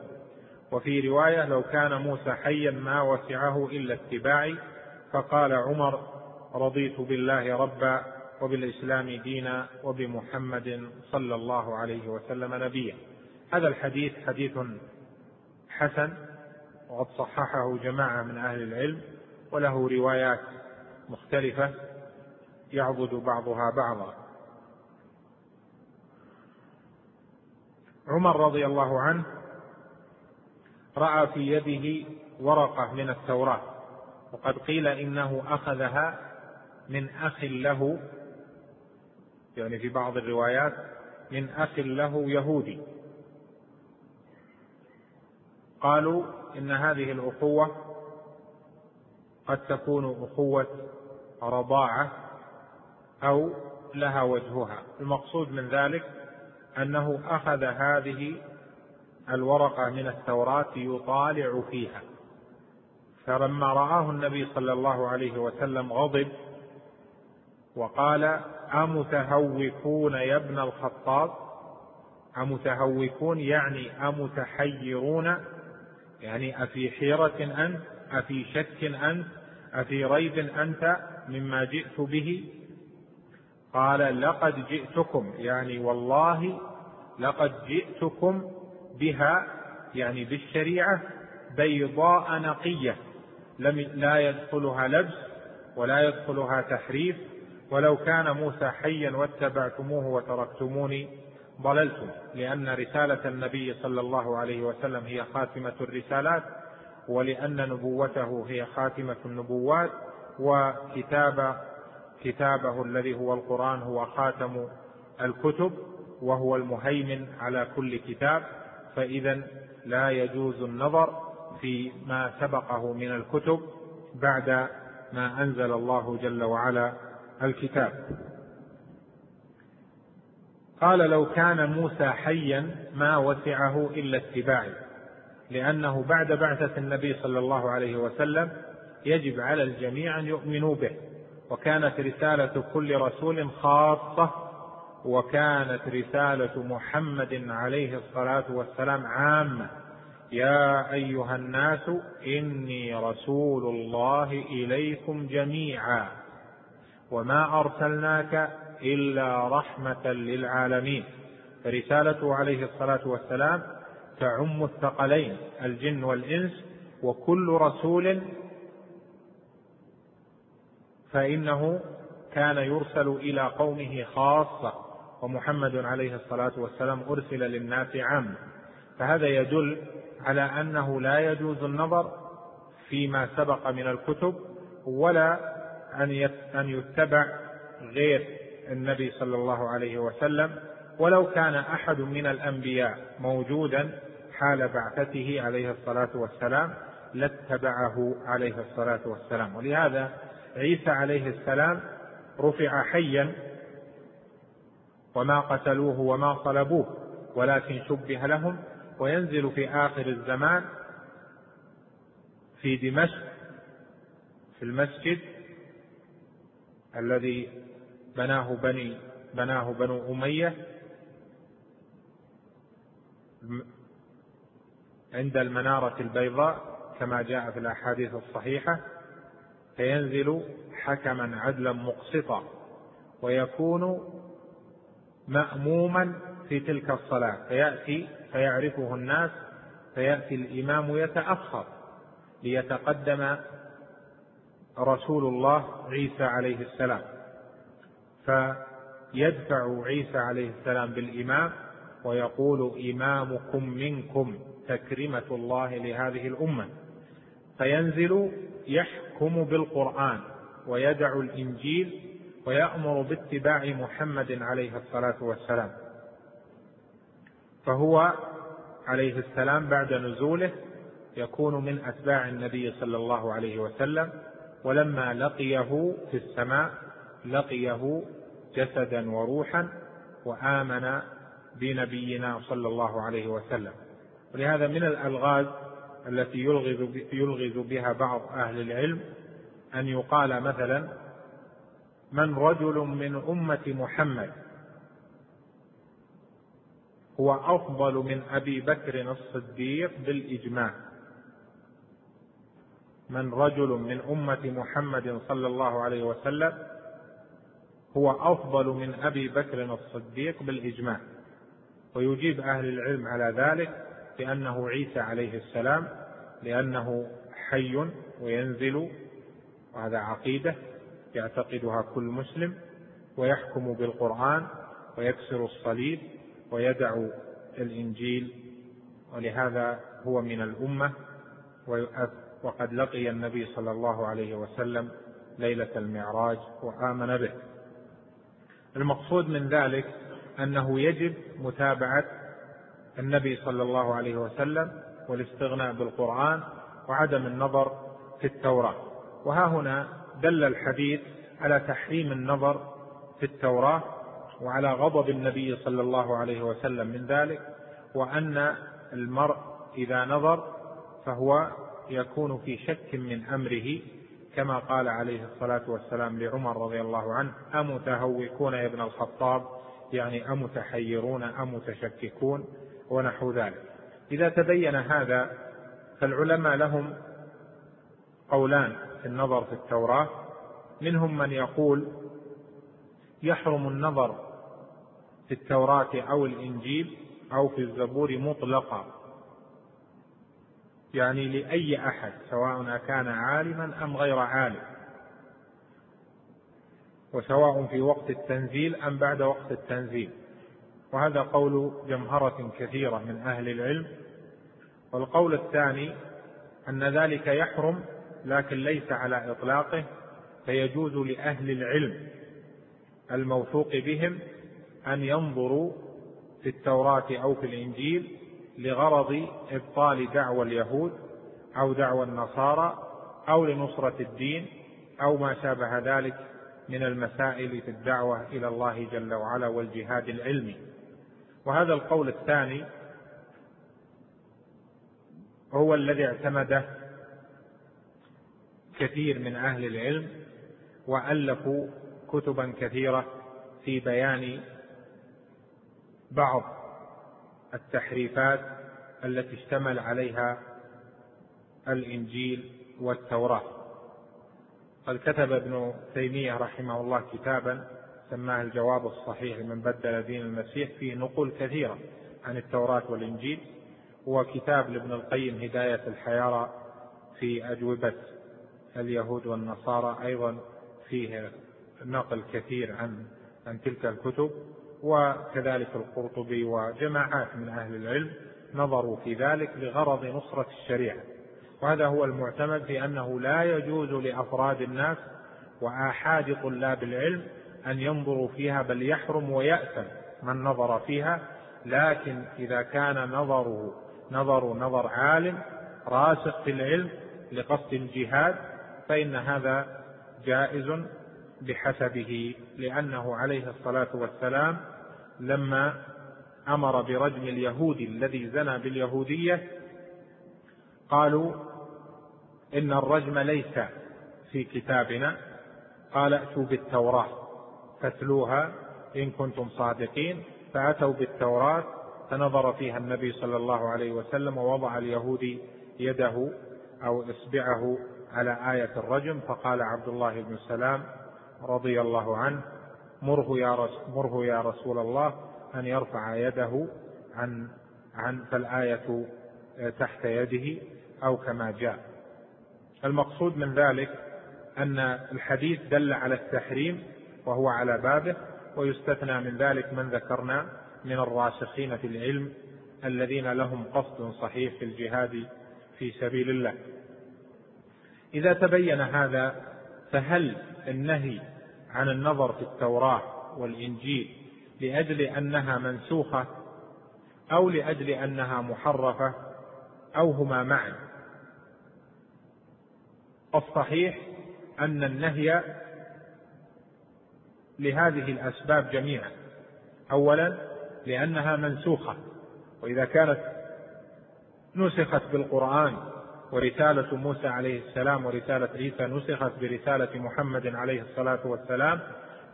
Speaker 2: وفي روايه لو كان موسى حيا ما وسعه الا اتباعي فقال عمر رضيت بالله ربا وبالاسلام دينا وبمحمد صلى الله عليه وسلم نبيا هذا الحديث حديث حسن وقد صححه جماعه من اهل العلم وله روايات مختلفه يعبد بعضها بعضا عمر رضي الله عنه راى في يده ورقه من التوراه وقد قيل انه اخذها من اخ له يعني في بعض الروايات من اخ له يهودي قالوا ان هذه الاخوه قد تكون اخوه رضاعه او لها وجهها المقصود من ذلك أنه أخذ هذه الورقة من التوراة يطالع فيها فلما رآه النبي صلى الله عليه وسلم غضب وقال أمتهوكون يا ابن الخطاب أمتهوكون يعني أمتحيرون يعني أفي حيرة أنت أفي شك أنت أفي ريب أنت مما جئت به قال لقد جئتكم يعني والله لقد جئتكم بها يعني بالشريعه بيضاء نقيه لم لا يدخلها لبس ولا يدخلها تحريف ولو كان موسى حيا واتبعتموه وتركتموني ضللتم لان رساله النبي صلى الله عليه وسلم هي خاتمه الرسالات ولان نبوته هي خاتمه النبوات وكتاب كتابه الذي هو القرآن هو خاتم الكتب وهو المهيمن على كل كتاب فإذا لا يجوز النظر في ما سبقه من الكتب بعد ما أنزل الله جل وعلا الكتاب قال لو كان موسى حيا ما وسعه إلا اتباعي لأنه بعد بعثة النبي صلى الله عليه وسلم يجب على الجميع أن يؤمنوا به وكانت رسالة كل رسول خاصة وكانت رسالة محمد عليه الصلاة والسلام عامة يا أيها الناس إني رسول الله إليكم جميعا وما أرسلناك إلا رحمة للعالمين فرسالته عليه الصلاة والسلام تعم الثقلين الجن والإنس وكل رسول فإنه كان يرسل إلى قومه خاصة ومحمد عليه الصلاة والسلام أرسل للناس عامة فهذا يدل على أنه لا يجوز النظر فيما سبق من الكتب ولا أن أن يتبع غير النبي صلى الله عليه وسلم ولو كان أحد من الأنبياء موجودا حال بعثته عليه الصلاة والسلام لاتبعه عليه الصلاة والسلام ولهذا عيسى عليه السلام رفع حيا وما قتلوه وما صلبوه ولكن شبه لهم وينزل في آخر الزمان في دمشق في المسجد الذي بناه بني بناه بنو أمية عند المنارة البيضاء كما جاء في الأحاديث الصحيحة فينزل حكما عدلا مقسطا ويكون ماموما في تلك الصلاه فياتي فيعرفه الناس فياتي الامام يتاخر ليتقدم رسول الله عيسى عليه السلام فيدفع عيسى عليه السلام بالامام ويقول امامكم منكم تكرمه الله لهذه الامه فينزل يحكم يحكم بالقرآن ويدع الإنجيل ويأمر باتباع محمد عليه الصلاة والسلام فهو عليه السلام بعد نزوله يكون من أتباع النبي صلى الله عليه وسلم ولما لقيه في السماء لقيه جسدا وروحا وآمن بنبينا صلى الله عليه وسلم ولهذا من الألغاز التي يلغز يلغز بها بعض أهل العلم أن يقال مثلا من رجل من أمة محمد هو أفضل من أبي بكر الصديق بالإجماع من رجل من أمة محمد صلى الله عليه وسلم هو أفضل من أبي بكر الصديق بالإجماع ويجيب أهل العلم على ذلك بأنه عيسى عليه السلام لأنه حي وينزل وهذا عقيدة يعتقدها كل مسلم ويحكم بالقرآن ويكسر الصليب ويدع الإنجيل ولهذا هو من الأمة وقد لقي النبي صلى الله عليه وسلم ليلة المعراج وآمن به المقصود من ذلك أنه يجب متابعة النبي صلى الله عليه وسلم والاستغناء بالقرآن وعدم النظر في التوراة وها هنا دل الحديث على تحريم النظر في التوراة وعلى غضب النبي صلى الله عليه وسلم من ذلك وأن المرء إذا نظر فهو يكون في شك من أمره كما قال عليه الصلاة والسلام لعمر رضي الله عنه أمتهوكون يا ابن الخطاب يعني أمتحيرون أمتشككون ونحو ذلك إذا تبين هذا فالعلماء لهم قولان في النظر في التوراة منهم من يقول يحرم النظر في التوراة أو الإنجيل أو في الزبور مطلقا يعني لأي أحد سواء أكان عالما أم غير عالم وسواء في وقت التنزيل أم بعد وقت التنزيل وهذا قول جمهرة كثيرة من أهل العلم والقول الثاني أن ذلك يحرم لكن ليس على إطلاقه فيجوز لأهل العلم الموثوق بهم أن ينظروا في التوراة أو في الإنجيل لغرض إبطال دعوى اليهود أو دعوى النصارى أو لنصرة الدين أو ما شابه ذلك من المسائل في الدعوة إلى الله جل وعلا والجهاد العلمي وهذا القول الثاني هو الذي اعتمده كثير من اهل العلم والفوا كتبا كثيره في بيان بعض التحريفات التي اشتمل عليها الانجيل والتوراه قد كتب ابن تيميه رحمه الله كتابا سماه الجواب الصحيح لمن بدل دين المسيح فيه نقول كثيرة عن التوراة والإنجيل هو كتاب لابن القيم هداية الحيارى في أجوبة اليهود والنصارى أيضا فيه نقل كثير عن عن تلك الكتب وكذلك القرطبي وجماعات من أهل العلم نظروا في ذلك لغرض نصرة الشريعة وهذا هو المعتمد في أنه لا يجوز لأفراد الناس وآحاد طلاب العلم أن ينظروا فيها بل يحرم ويأثم من نظر فيها لكن إذا كان نظره نظر نظر عالم راسخ في العلم لقصد الجهاد فإن هذا جائز بحسبه لأنه عليه الصلاة والسلام لما أمر برجم اليهودي الذي زنى باليهودية قالوا إن الرجم ليس في كتابنا قال ائتوا بالتوراة فاتلوها إن كنتم صادقين فأتوا بالتوراة فنظر فيها النبي صلى الله عليه وسلم ووضع اليهودي يده أو إصبعه على آية الرجم فقال عبد الله بن سلام رضي الله عنه مره يا مره يا رسول الله أن يرفع يده عن عن فالآية تحت يده أو كما جاء المقصود من ذلك أن الحديث دل على التحريم وهو على بابه ويستثنى من ذلك من ذكرنا من الراسخين في العلم الذين لهم قصد صحيح في الجهاد في سبيل الله اذا تبين هذا فهل النهي عن النظر في التوراه والانجيل لاجل انها منسوخه او لاجل انها محرفه او هما معا الصحيح ان النهي لهذه الأسباب جميعا أولا لأنها منسوخة وإذا كانت نسخت بالقرآن ورسالة موسى عليه السلام ورسالة عيسى نسخت برسالة محمد عليه الصلاة والسلام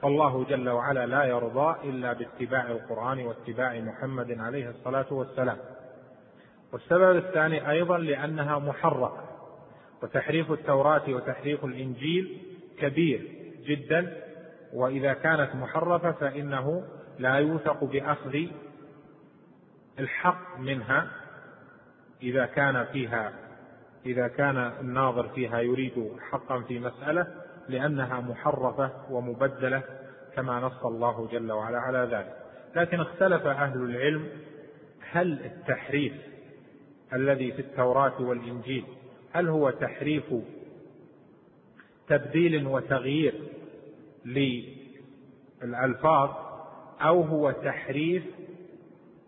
Speaker 2: فالله جل وعلا لا يرضى إلا باتباع القرآن واتباع محمد عليه الصلاة والسلام والسبب الثاني أيضا لأنها محرقة وتحريف التوراة وتحريف الإنجيل كبير جدا وإذا كانت محرفة فإنه لا يوثق بأخذ الحق منها إذا كان فيها إذا كان الناظر فيها يريد حقا في مسألة لأنها محرفة ومبدلة كما نص الله جل وعلا على ذلك لكن اختلف أهل العلم هل التحريف الذي في التوراة والإنجيل هل هو تحريف تبديل وتغيير للألفاظ أو هو تحريف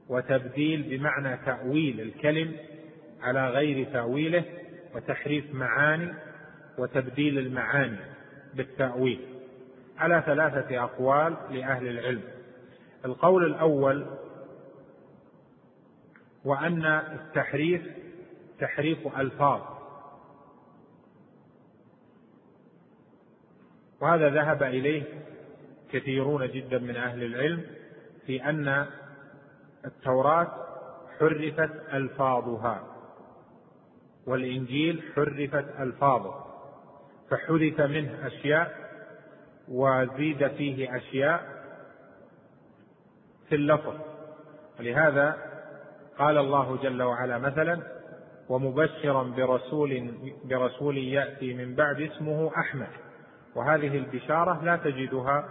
Speaker 2: وتبديل بمعنى تأويل الكلم على غير تأويله وتحريف معاني وتبديل المعاني بالتأويل على ثلاثة أقوال لأهل العلم القول الأول وأن التحريف تحريف ألفاظ وهذا ذهب اليه كثيرون جدا من اهل العلم في ان التوراه حرفت الفاظها والانجيل حرفت الفاظه فحذف منه اشياء وزيد فيه اشياء في اللفظ ولهذا قال الله جل وعلا مثلا ومبشرا برسول برسول ياتي من بعد اسمه احمد وهذه البشارة لا تجدها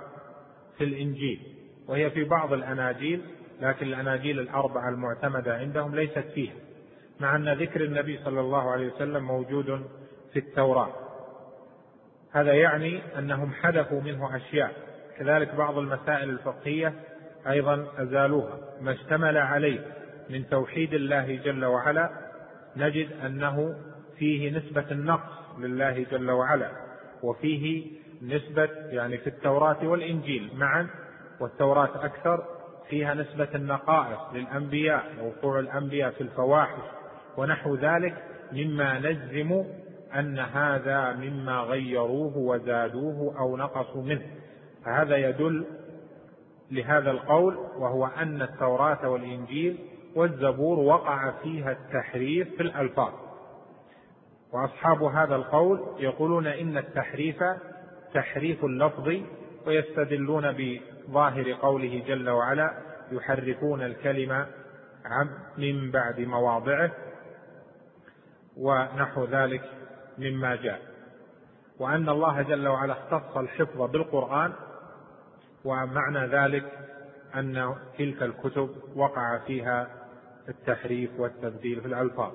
Speaker 2: في الإنجيل وهي في بعض الأناجيل لكن الأناجيل الأربعة المعتمدة عندهم ليست فيها مع أن ذكر النبي صلى الله عليه وسلم موجود في التوراة هذا يعني أنهم حذفوا منه أشياء كذلك بعض المسائل الفقهية أيضا أزالوها ما اشتمل عليه من توحيد الله جل وعلا نجد أنه فيه نسبة النقص لله جل وعلا وفيه نسبة يعني في التوراة والإنجيل معا والتوراة أكثر فيها نسبة النقائص للأنبياء ووقوع الأنبياء في الفواحش ونحو ذلك مما نجزم أن هذا مما غيروه وزادوه أو نقصوا منه فهذا يدل لهذا القول وهو أن التوراة والإنجيل والزبور وقع فيها التحريف في الألفاظ واصحاب هذا القول يقولون ان التحريف تحريف اللفظ ويستدلون بظاهر قوله جل وعلا يحرفون الكلمه عن من بعد مواضعه ونحو ذلك مما جاء وان الله جل وعلا اختص الحفظ بالقران ومعنى ذلك ان تلك الكتب وقع فيها التحريف والتبديل في الالفاظ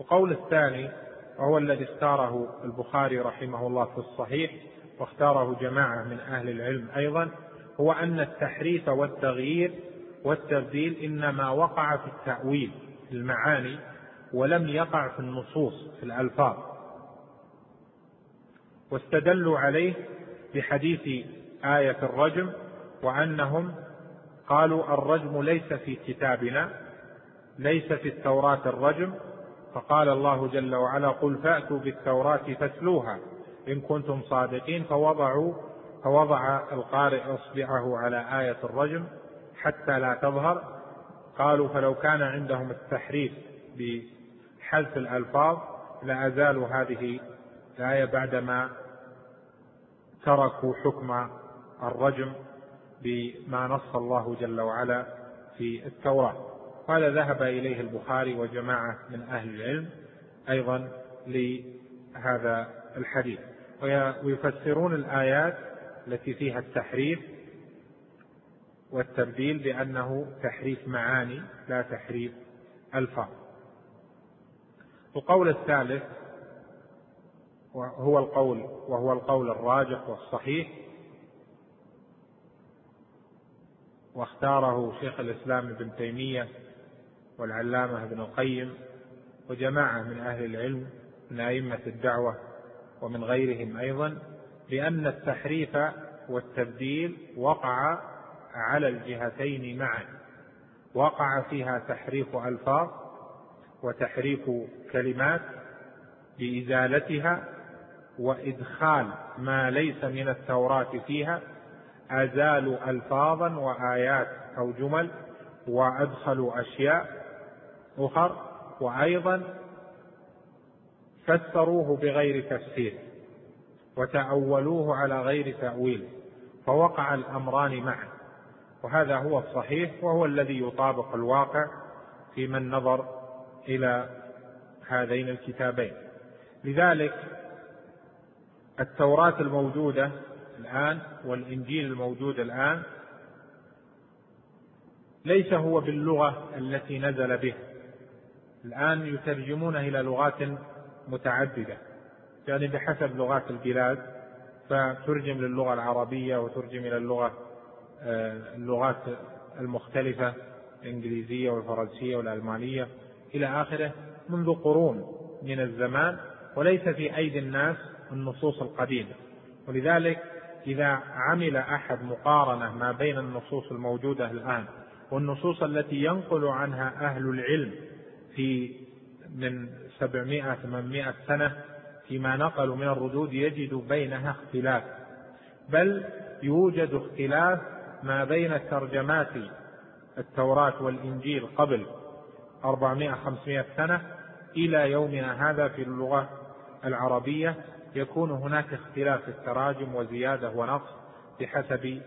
Speaker 2: وقول الثاني وهو الذي اختاره البخاري رحمه الله في الصحيح واختاره جماعة من أهل العلم أيضا هو أن التحريف والتغيير والتبديل إنما وقع في التأويل في المعاني ولم يقع في النصوص في الألفاظ واستدلوا عليه بحديث آية الرجم وأنهم قالوا الرجم ليس في كتابنا ليس في التوراة الرجم فقال الله جل وعلا قل فأتوا بالتوراة فاتلوها إن كنتم صادقين فوضعوا فوضع القارئ إصبعه على آية الرجم حتى لا تظهر قالوا فلو كان عندهم التحريف بحذف الألفاظ لأزالوا هذه الآية بعدما تركوا حكم الرجم بما نص الله جل وعلا في التوراة وهذا ذهب إليه البخاري وجماعة من أهل العلم أيضا لهذا الحديث ويفسرون الآيات التي فيها التحريف والتبديل بأنه تحريف معاني لا تحريف ألفاظ القول الثالث وهو القول وهو القول الراجح والصحيح واختاره شيخ الإسلام ابن تيمية والعلامة ابن القيم وجماعة من أهل العلم من أئمة الدعوة ومن غيرهم أيضا بأن التحريف والتبديل وقع على الجهتين معا وقع فيها تحريف ألفاظ وتحريف كلمات بإزالتها وإدخال ما ليس من التوراة فيها أزالوا ألفاظا وآيات أو جمل وأدخلوا أشياء أخر وأيضا فسروه بغير تفسير وتأولوه على غير تأويل فوقع الأمران معا وهذا هو الصحيح وهو الذي يطابق الواقع في من نظر إلى هذين الكتابين لذلك التوراة الموجودة الآن والإنجيل الموجود الآن ليس هو باللغة التي نزل بها الآن يترجمون إلى لغات متعددة يعني بحسب لغات البلاد فترجم للغة العربية وترجم إلى اللغة آه، اللغات المختلفة الإنجليزية والفرنسية والألمانية إلى آخره منذ قرون من الزمان وليس في أيدي الناس النصوص القديمة ولذلك إذا عمل أحد مقارنة ما بين النصوص الموجودة الآن والنصوص التي ينقل عنها أهل العلم في من 700 800 سنة فيما نقلوا من الردود يجد بينها اختلاف بل يوجد اختلاف ما بين ترجمات التوراة والإنجيل قبل 400 500 سنة إلى يومنا هذا في اللغة العربية يكون هناك اختلاف في التراجم وزيادة ونقص بحسب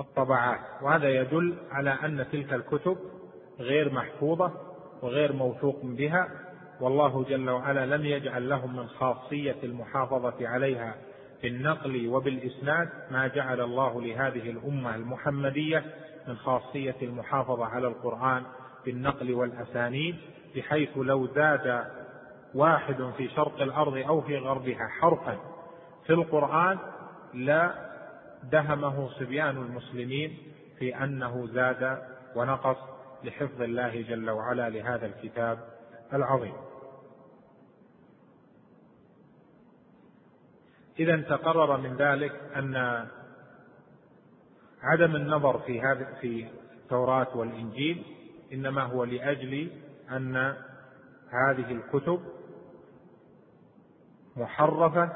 Speaker 2: الطبعات وهذا يدل على أن تلك الكتب غير محفوظة وغير موثوق بها والله جل وعلا لم يجعل لهم من خاصية المحافظة عليها بالنقل وبالإسناد ما جعل الله لهذه الأمة المحمدية من خاصية المحافظة على القرآن بالنقل والأسانيد بحيث لو زاد واحد في شرق الأرض أو في غربها حرفا في القرآن لا دهمه صبيان المسلمين في أنه زاد ونقص لحفظ الله جل وعلا لهذا الكتاب العظيم اذا تقرر من ذلك ان عدم النظر في هذا في التوراه والانجيل انما هو لاجل ان هذه الكتب محرفه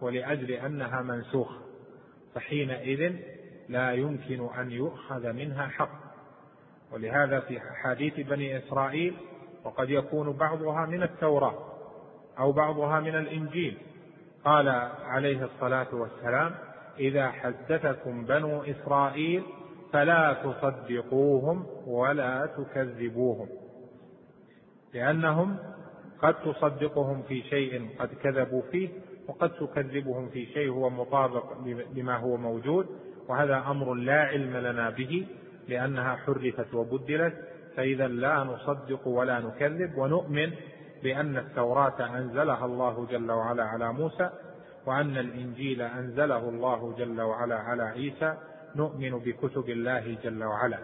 Speaker 2: ولاجل انها منسوخه فحينئذ لا يمكن ان يؤخذ منها حق ولهذا في أحاديث بني إسرائيل وقد يكون بعضها من التوراة أو بعضها من الإنجيل قال عليه الصلاة والسلام إذا حدثكم بنو إسرائيل فلا تصدقوهم ولا تكذبوهم لأنهم قد تصدقهم في شيء قد كذبوا فيه وقد تكذبهم في شيء هو مطابق لما هو موجود وهذا أمر لا علم لنا به لأنها حرفت وبدلت فإذا لا نصدق ولا نكذب ونؤمن بأن التوراة أنزلها الله جل وعلا على موسى وأن الإنجيل أنزله الله جل وعلا على عيسى نؤمن بكتب الله جل وعلا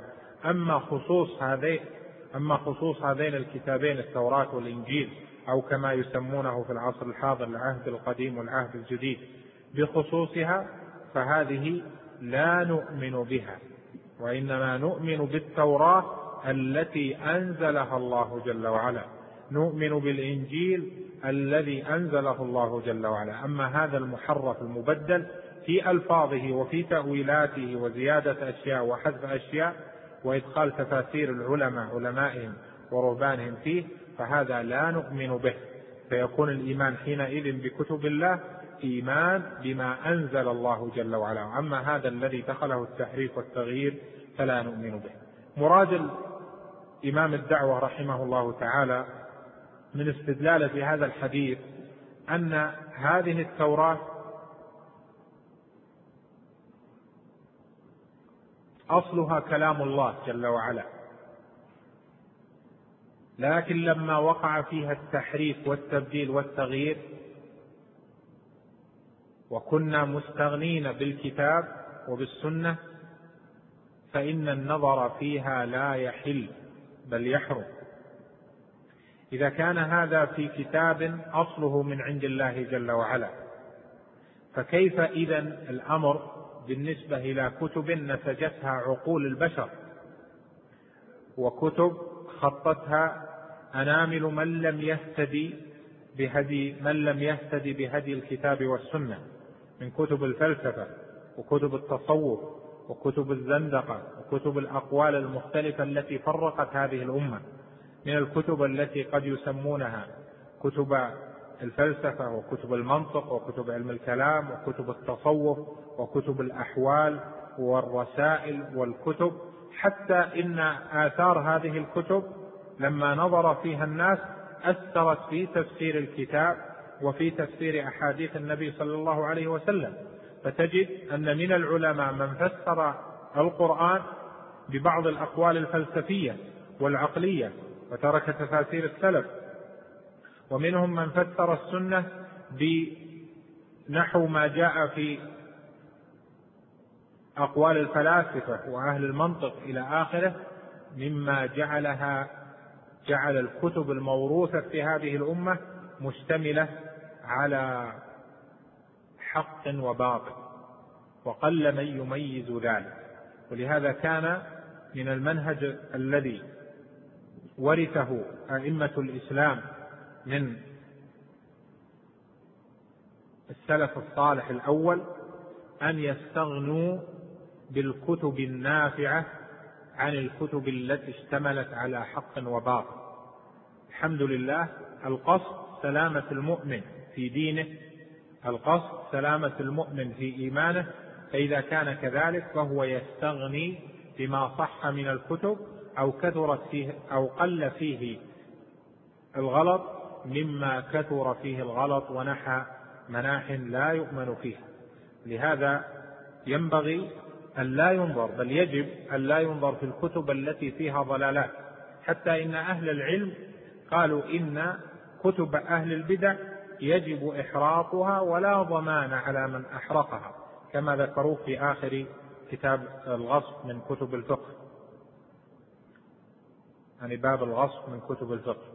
Speaker 2: أما خصوص هذين أما خصوص هذين الكتابين التوراة والإنجيل أو كما يسمونه في العصر الحاضر العهد القديم والعهد الجديد بخصوصها فهذه لا نؤمن بها وانما نؤمن بالتوراه التي انزلها الله جل وعلا نؤمن بالانجيل الذي انزله الله جل وعلا اما هذا المحرف المبدل في الفاظه وفي تاويلاته وزياده اشياء وحذف اشياء وادخال تفاسير العلماء علمائهم ورهبانهم فيه فهذا لا نؤمن به فيكون الايمان حينئذ بكتب الله إيمان بما أنزل الله جل وعلا أما هذا الذي دخله التحريف والتغيير فلا نؤمن به مراد إمام الدعوة رحمه الله تعالى من استدلاله في هذا الحديث أن هذه التوراة أصلها كلام الله جل وعلا لكن لما وقع فيها التحريف والتبديل والتغيير وكنا مستغنين بالكتاب وبالسنه فان النظر فيها لا يحل بل يحرم اذا كان هذا في كتاب اصله من عند الله جل وعلا فكيف اذا الامر بالنسبه الى كتب نسجتها عقول البشر وكتب خطتها انامل من لم يهتدي بهدي من لم يهتدي بهدي الكتاب والسنه من كتب الفلسفة وكتب التصوف وكتب الزندقة وكتب الأقوال المختلفة التي فرقت هذه الأمة من الكتب التي قد يسمونها كتب الفلسفة وكتب المنطق وكتب علم الكلام وكتب التصوف وكتب الأحوال والرسائل والكتب حتى إن آثار هذه الكتب لما نظر فيها الناس أثرت في تفسير الكتاب وفي تفسير أحاديث النبي صلى الله عليه وسلم فتجد أن من العلماء من فسر القرآن ببعض الأقوال الفلسفية والعقلية وترك تفاسير السلف ومنهم من فسر السنة بنحو ما جاء في أقوال الفلاسفة وأهل المنطق إلى آخره مما جعلها جعل الكتب الموروثة في هذه الأمة مشتملة على حق وباطل وقل من يميز ذلك ولهذا كان من المنهج الذي ورثه ائمه الاسلام من السلف الصالح الاول ان يستغنوا بالكتب النافعه عن الكتب التي اشتملت على حق وباطل الحمد لله القصد سلامه المؤمن في دينه القصد سلامة المؤمن في إيمانه فإذا كان كذلك فهو يستغني بما صح من الكتب أو كثرت فيه أو قل فيه الغلط مما كثر فيه الغلط ونحى مناح لا يؤمن فيها لهذا ينبغي أن لا ينظر بل يجب أن لا ينظر في الكتب التي فيها ضلالات حتى إن أهل العلم قالوا إن كتب أهل البدع يجب إحراقها ولا ضمان على من أحرقها كما ذكروه في آخر كتاب الغصب من كتب الفقه يعني باب الغصب من كتب الفقه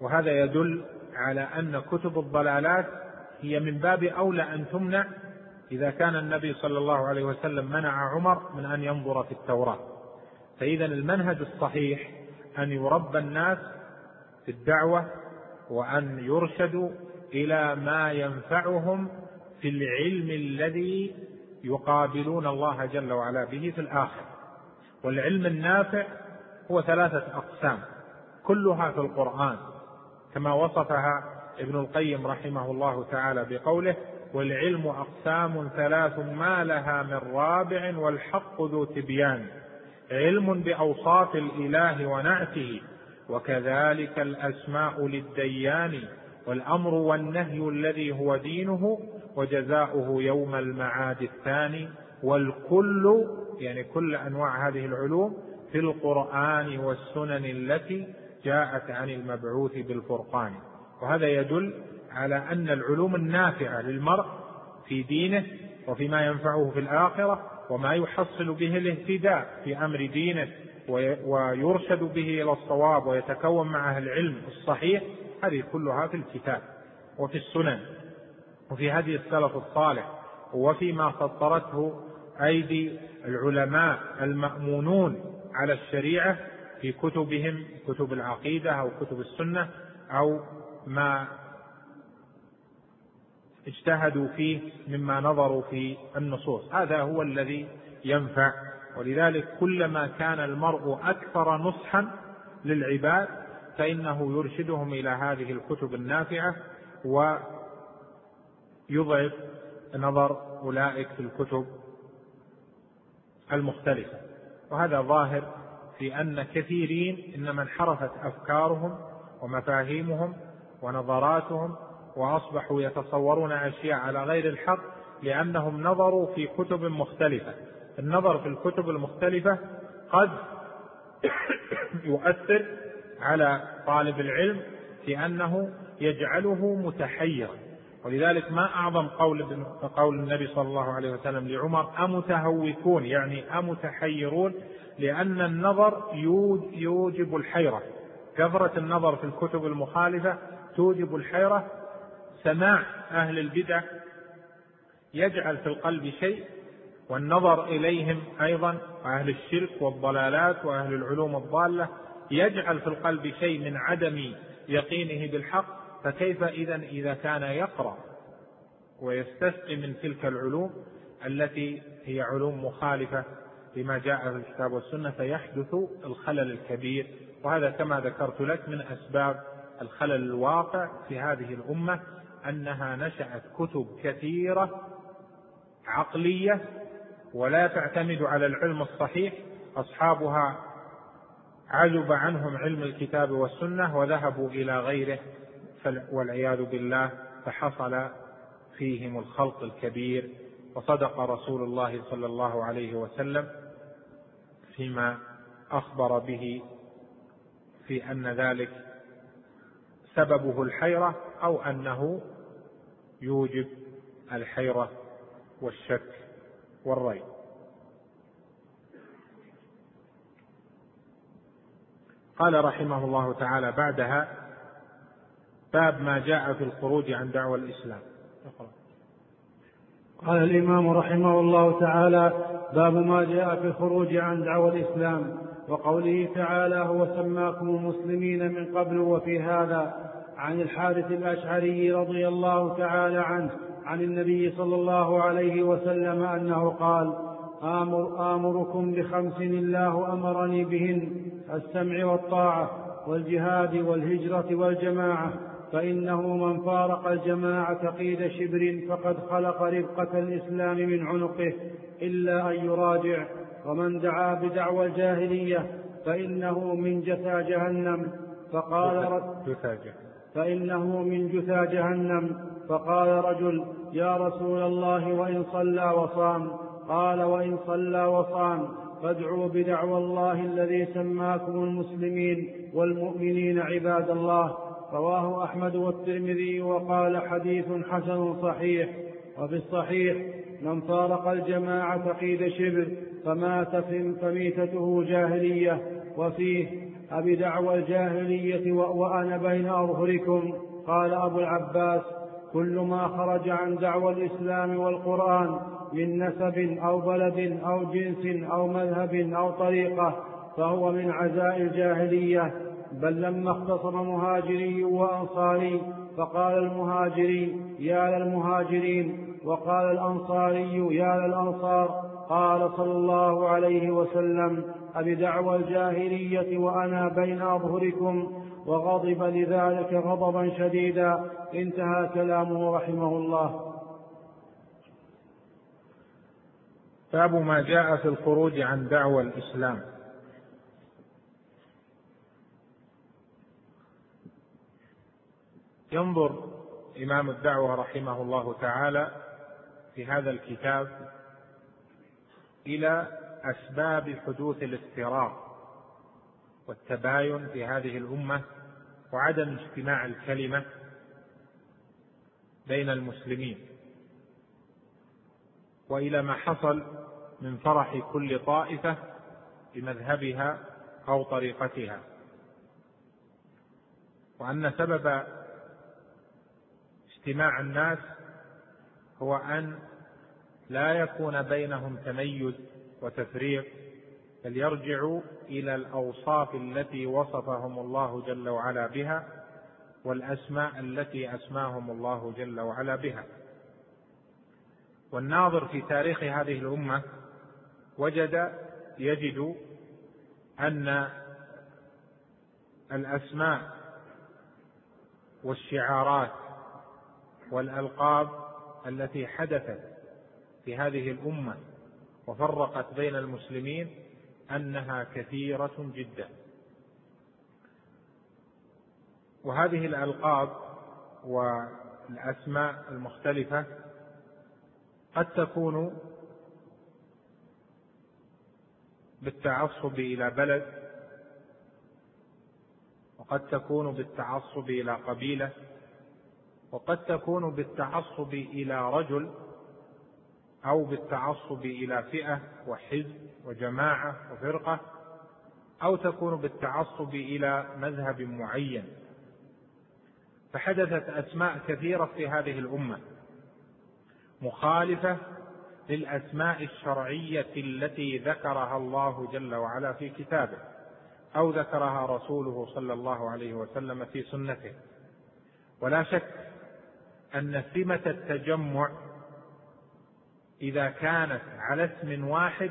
Speaker 2: وهذا يدل على أن كتب الضلالات هي من باب أولى أن تمنع إذا كان النبي صلى الله عليه وسلم منع عمر من أن ينظر في التوراة فإذا المنهج الصحيح أن يربى الناس في الدعوة وأن يرشدوا إلى ما ينفعهم في العلم الذي يقابلون الله جل وعلا به في الآخر والعلم النافع هو ثلاثة أقسام كلها في القرآن كما وصفها ابن القيم رحمه الله تعالى بقوله والعلم أقسام ثلاث ما لها من رابع والحق ذو تبيان علم بأوصاف الإله ونعته وكذلك الاسماء للديان والامر والنهي الذي هو دينه وجزاؤه يوم المعاد الثاني والكل يعني كل انواع هذه العلوم في القران والسنن التي جاءت عن المبعوث بالفرقان وهذا يدل على ان العلوم النافعه للمرء في دينه وفيما ينفعه في الاخره وما يحصل به الاهتداء في امر دينه ويرشد به الى الصواب ويتكون معه العلم الصحيح هذه كلها في الكتاب وفي السنن وفي هدي السلف الصالح وفيما فطرته ايدي العلماء المامونون على الشريعه في كتبهم كتب العقيده او كتب السنه او ما اجتهدوا فيه مما نظروا في النصوص هذا هو الذي ينفع ولذلك كلما كان المرء اكثر نصحا للعباد فانه يرشدهم الى هذه الكتب النافعه ويضعف نظر اولئك في الكتب المختلفه وهذا ظاهر في ان كثيرين انما انحرفت افكارهم ومفاهيمهم ونظراتهم واصبحوا يتصورون اشياء على غير الحق لانهم نظروا في كتب مختلفه النظر في الكتب المختلفة قد يؤثر على طالب العلم في أنه يجعله متحيرا ولذلك ما أعظم قول قول النبي صلى الله عليه وسلم لعمر أمتهوكون يعني أمتحيرون لأن النظر يوجب الحيرة كثرة النظر في الكتب المخالفة توجب الحيرة سماع أهل البدع يجعل في القلب شيء والنظر اليهم ايضا واهل الشرك والضلالات واهل العلوم الضاله يجعل في القلب شيء من عدم يقينه بالحق فكيف اذا اذا كان يقرا ويستسقي من تلك العلوم التي هي علوم مخالفه لما جاء في الكتاب والسنه فيحدث الخلل الكبير وهذا كما ذكرت لك من اسباب الخلل الواقع في هذه الامه انها نشات كتب كثيره عقليه ولا تعتمد على العلم الصحيح اصحابها عزب عنهم علم الكتاب والسنه وذهبوا الى غيره والعياذ بالله فحصل فيهم الخلق الكبير وصدق رسول الله صلى الله عليه وسلم فيما اخبر به في ان ذلك سببه الحيره او انه يوجب الحيره والشك والري قال رحمه الله تعالى بعدها باب ما جاء في الخروج عن دعوى الإسلام
Speaker 3: قال الإمام رحمه الله تعالى باب ما جاء في الخروج عن دعوى الإسلام وقوله تعالى هو سماكم المسلمين من قبل وفي هذا عن الحارث الأشعري رضي الله تعالى عنه عن النبي صلى الله عليه وسلم أنه قال آمر آمركم بخمس الله أمرني بهن السمع والطاعة والجهاد والهجرة والجماعة فإنه من فارق الجماعة قيد شبر فقد خلق رفقة الإسلام من عنقه إلا أن يراجع ومن دعا بدعوى الجاهلية فإنه من جثى جهنم فقال جثى فإنه من جثى جهنم فقال رجل يا رسول الله وإن صلى وصام قال وإن صلى وصام فادعوا بدعوى الله الذي سماكم المسلمين والمؤمنين عباد الله رواه أحمد والترمذي وقال حديث حسن صحيح وفي الصحيح من فارق الجماعة قيد شبر فمات فميتته جاهلية وفيه أبدعوى الجاهلية وأنا بين أظهركم قال أبو العباس كل ما خرج عن دعوى الإسلام والقرآن من نسب أو بلد أو جنس أو مذهب أو طريقة فهو من عزاء الجاهلية بل لما اختصم مهاجري وأنصاري فقال المهاجري يا للمهاجرين وقال الأنصاري يا للأنصار قال صلى الله عليه وسلم أبدعوى الجاهلية وأنا بين أظهركم وغضب لذلك غضبا شديدا انتهى كلامه رحمه الله
Speaker 2: باب ما جاء في الخروج عن دعوى الاسلام ينظر امام الدعوه رحمه الله تعالى في هذا الكتاب الى اسباب حدوث الافتراق والتباين في هذه الامه وعدم اجتماع الكلمه بين المسلمين والى ما حصل من فرح كل طائفه بمذهبها او طريقتها وان سبب اجتماع الناس هو ان لا يكون بينهم تميز وتفريق بل يرجع الى الاوصاف التي وصفهم الله جل وعلا بها والاسماء التي اسماهم الله جل وعلا بها والناظر في تاريخ هذه الامه وجد يجد ان الاسماء والشعارات والالقاب التي حدثت في هذه الامه وفرقت بين المسلمين أنها كثيرة جدا وهذه الألقاب والأسماء المختلفة قد تكون بالتعصب إلى بلد وقد تكون بالتعصب إلى قبيلة وقد تكون بالتعصب إلى رجل او بالتعصب الى فئه وحزب وجماعه وفرقه او تكون بالتعصب الى مذهب معين فحدثت اسماء كثيره في هذه الامه مخالفه للاسماء الشرعيه التي ذكرها الله جل وعلا في كتابه او ذكرها رسوله صلى الله عليه وسلم في سنته ولا شك ان سمه التجمع إذا كانت على اسم واحد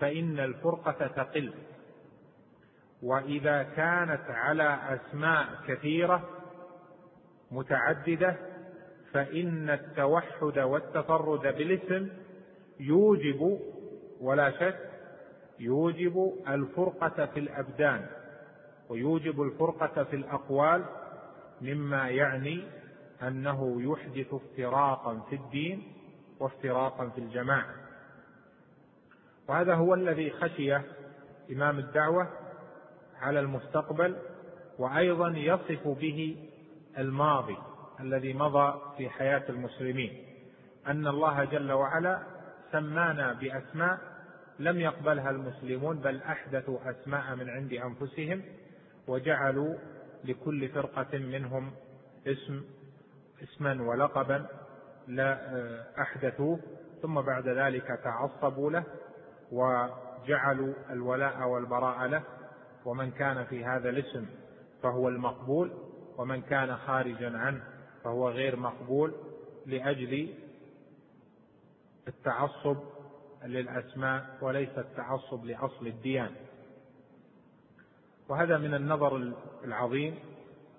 Speaker 2: فإن الفرقة تقل وإذا كانت على أسماء كثيرة متعددة فإن التوحد والتفرد بالاسم يوجب ولا شك يوجب الفرقة في الأبدان ويوجب الفرقة في الأقوال مما يعني أنه يحدث افتراقا في الدين وافتراقا في الجماعه وهذا هو الذي خشيه امام الدعوه على المستقبل وايضا يصف به الماضي الذي مضى في حياه المسلمين ان الله جل وعلا سمانا باسماء لم يقبلها المسلمون بل احدثوا اسماء من عند انفسهم وجعلوا لكل فرقه منهم اسم اسما ولقبا لا آه، أحدثوه ثم بعد ذلك تعصبوا له وجعلوا الولاء والبراء له ومن كان في هذا الاسم فهو المقبول ومن كان خارجا عنه فهو غير مقبول لأجل التعصب للأسماء وليس التعصب لأصل الديان وهذا من النظر العظيم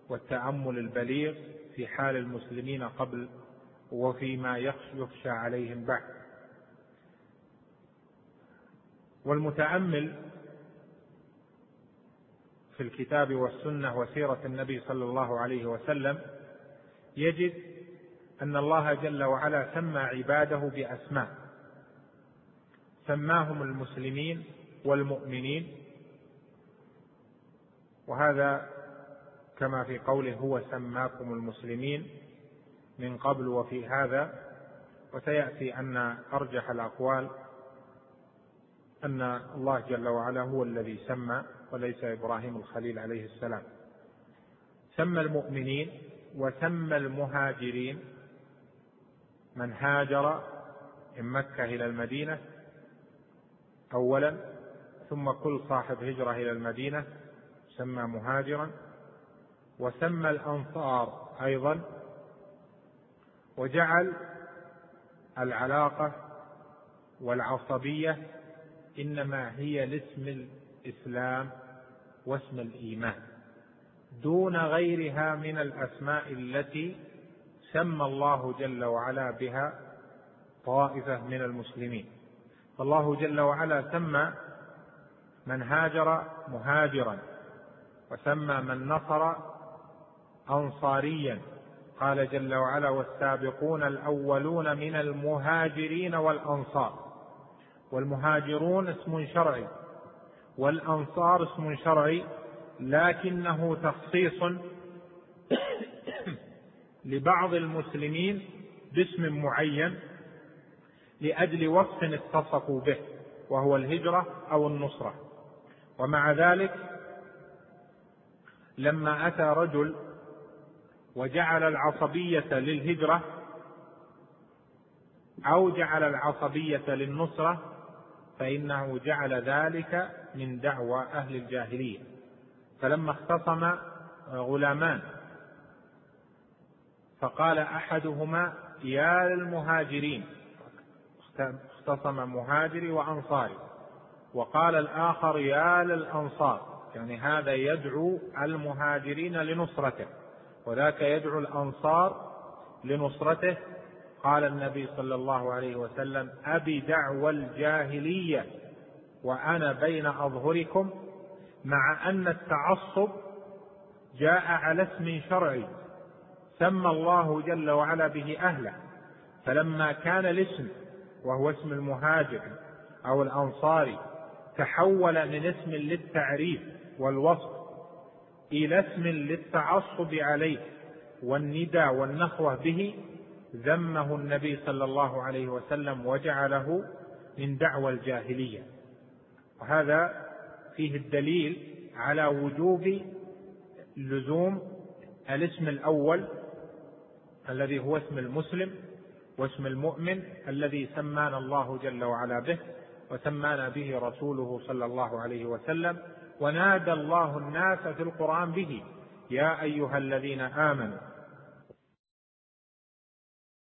Speaker 2: والتأمل البليغ في حال المسلمين قبل وفيما يخشى عليهم بعد والمتامل في الكتاب والسنه وسيره النبي صلى الله عليه وسلم يجد ان الله جل وعلا سمى عباده باسماء سماهم المسلمين والمؤمنين وهذا كما في قوله هو سماكم المسلمين من قبل وفي هذا وسياتي ان ارجح الاقوال ان الله جل وعلا هو الذي سمى وليس ابراهيم الخليل عليه السلام سمى المؤمنين وسمى المهاجرين من هاجر من مكه الى المدينه اولا ثم كل صاحب هجره الى المدينه سمى مهاجرا وسمى الانصار ايضا وجعل العلاقة والعصبية إنما هي لاسم الإسلام واسم الإيمان دون غيرها من الأسماء التي سمى الله جل وعلا بها طائفة من المسلمين فالله جل وعلا سمى من هاجر مهاجرا وسمى من نصر أنصاريا قال جل وعلا والسابقون الاولون من المهاجرين والانصار والمهاجرون اسم شرعي والانصار اسم شرعي لكنه تخصيص [COUGHS] لبعض المسلمين باسم معين لاجل وصف اتصفوا به وهو الهجره او النصره ومع ذلك لما اتى رجل وجعل العصبية للهجرة أو جعل العصبية للنصرة فإنه جعل ذلك من دعوى أهل الجاهلية فلما اختصم غلامان فقال أحدهما يا للمهاجرين اختصم مهاجري وأنصاري وقال الآخر يا للأنصار يعني هذا يدعو المهاجرين لنصرته وذاك يدعو الأنصار لنصرته قال النبي صلى الله عليه وسلم أبي دعوى الجاهلية وأنا بين أظهركم مع أن التعصب جاء على اسم شرعي سمى الله جل وعلا به أهله فلما كان الاسم وهو اسم المهاجر أو الأنصاري تحول من اسم للتعريف والوصف إلى اسم للتعصب عليه والندى والنخوة به ذمه النبي صلى الله عليه وسلم وجعله من دعوى الجاهلية وهذا فيه الدليل على وجوب لزوم الاسم الأول الذي هو اسم المسلم واسم المؤمن الذي سمانا الله جل وعلا به وسمانا به رسوله صلى الله عليه وسلم ونادى الله الناس في القران به يا ايها الذين امنوا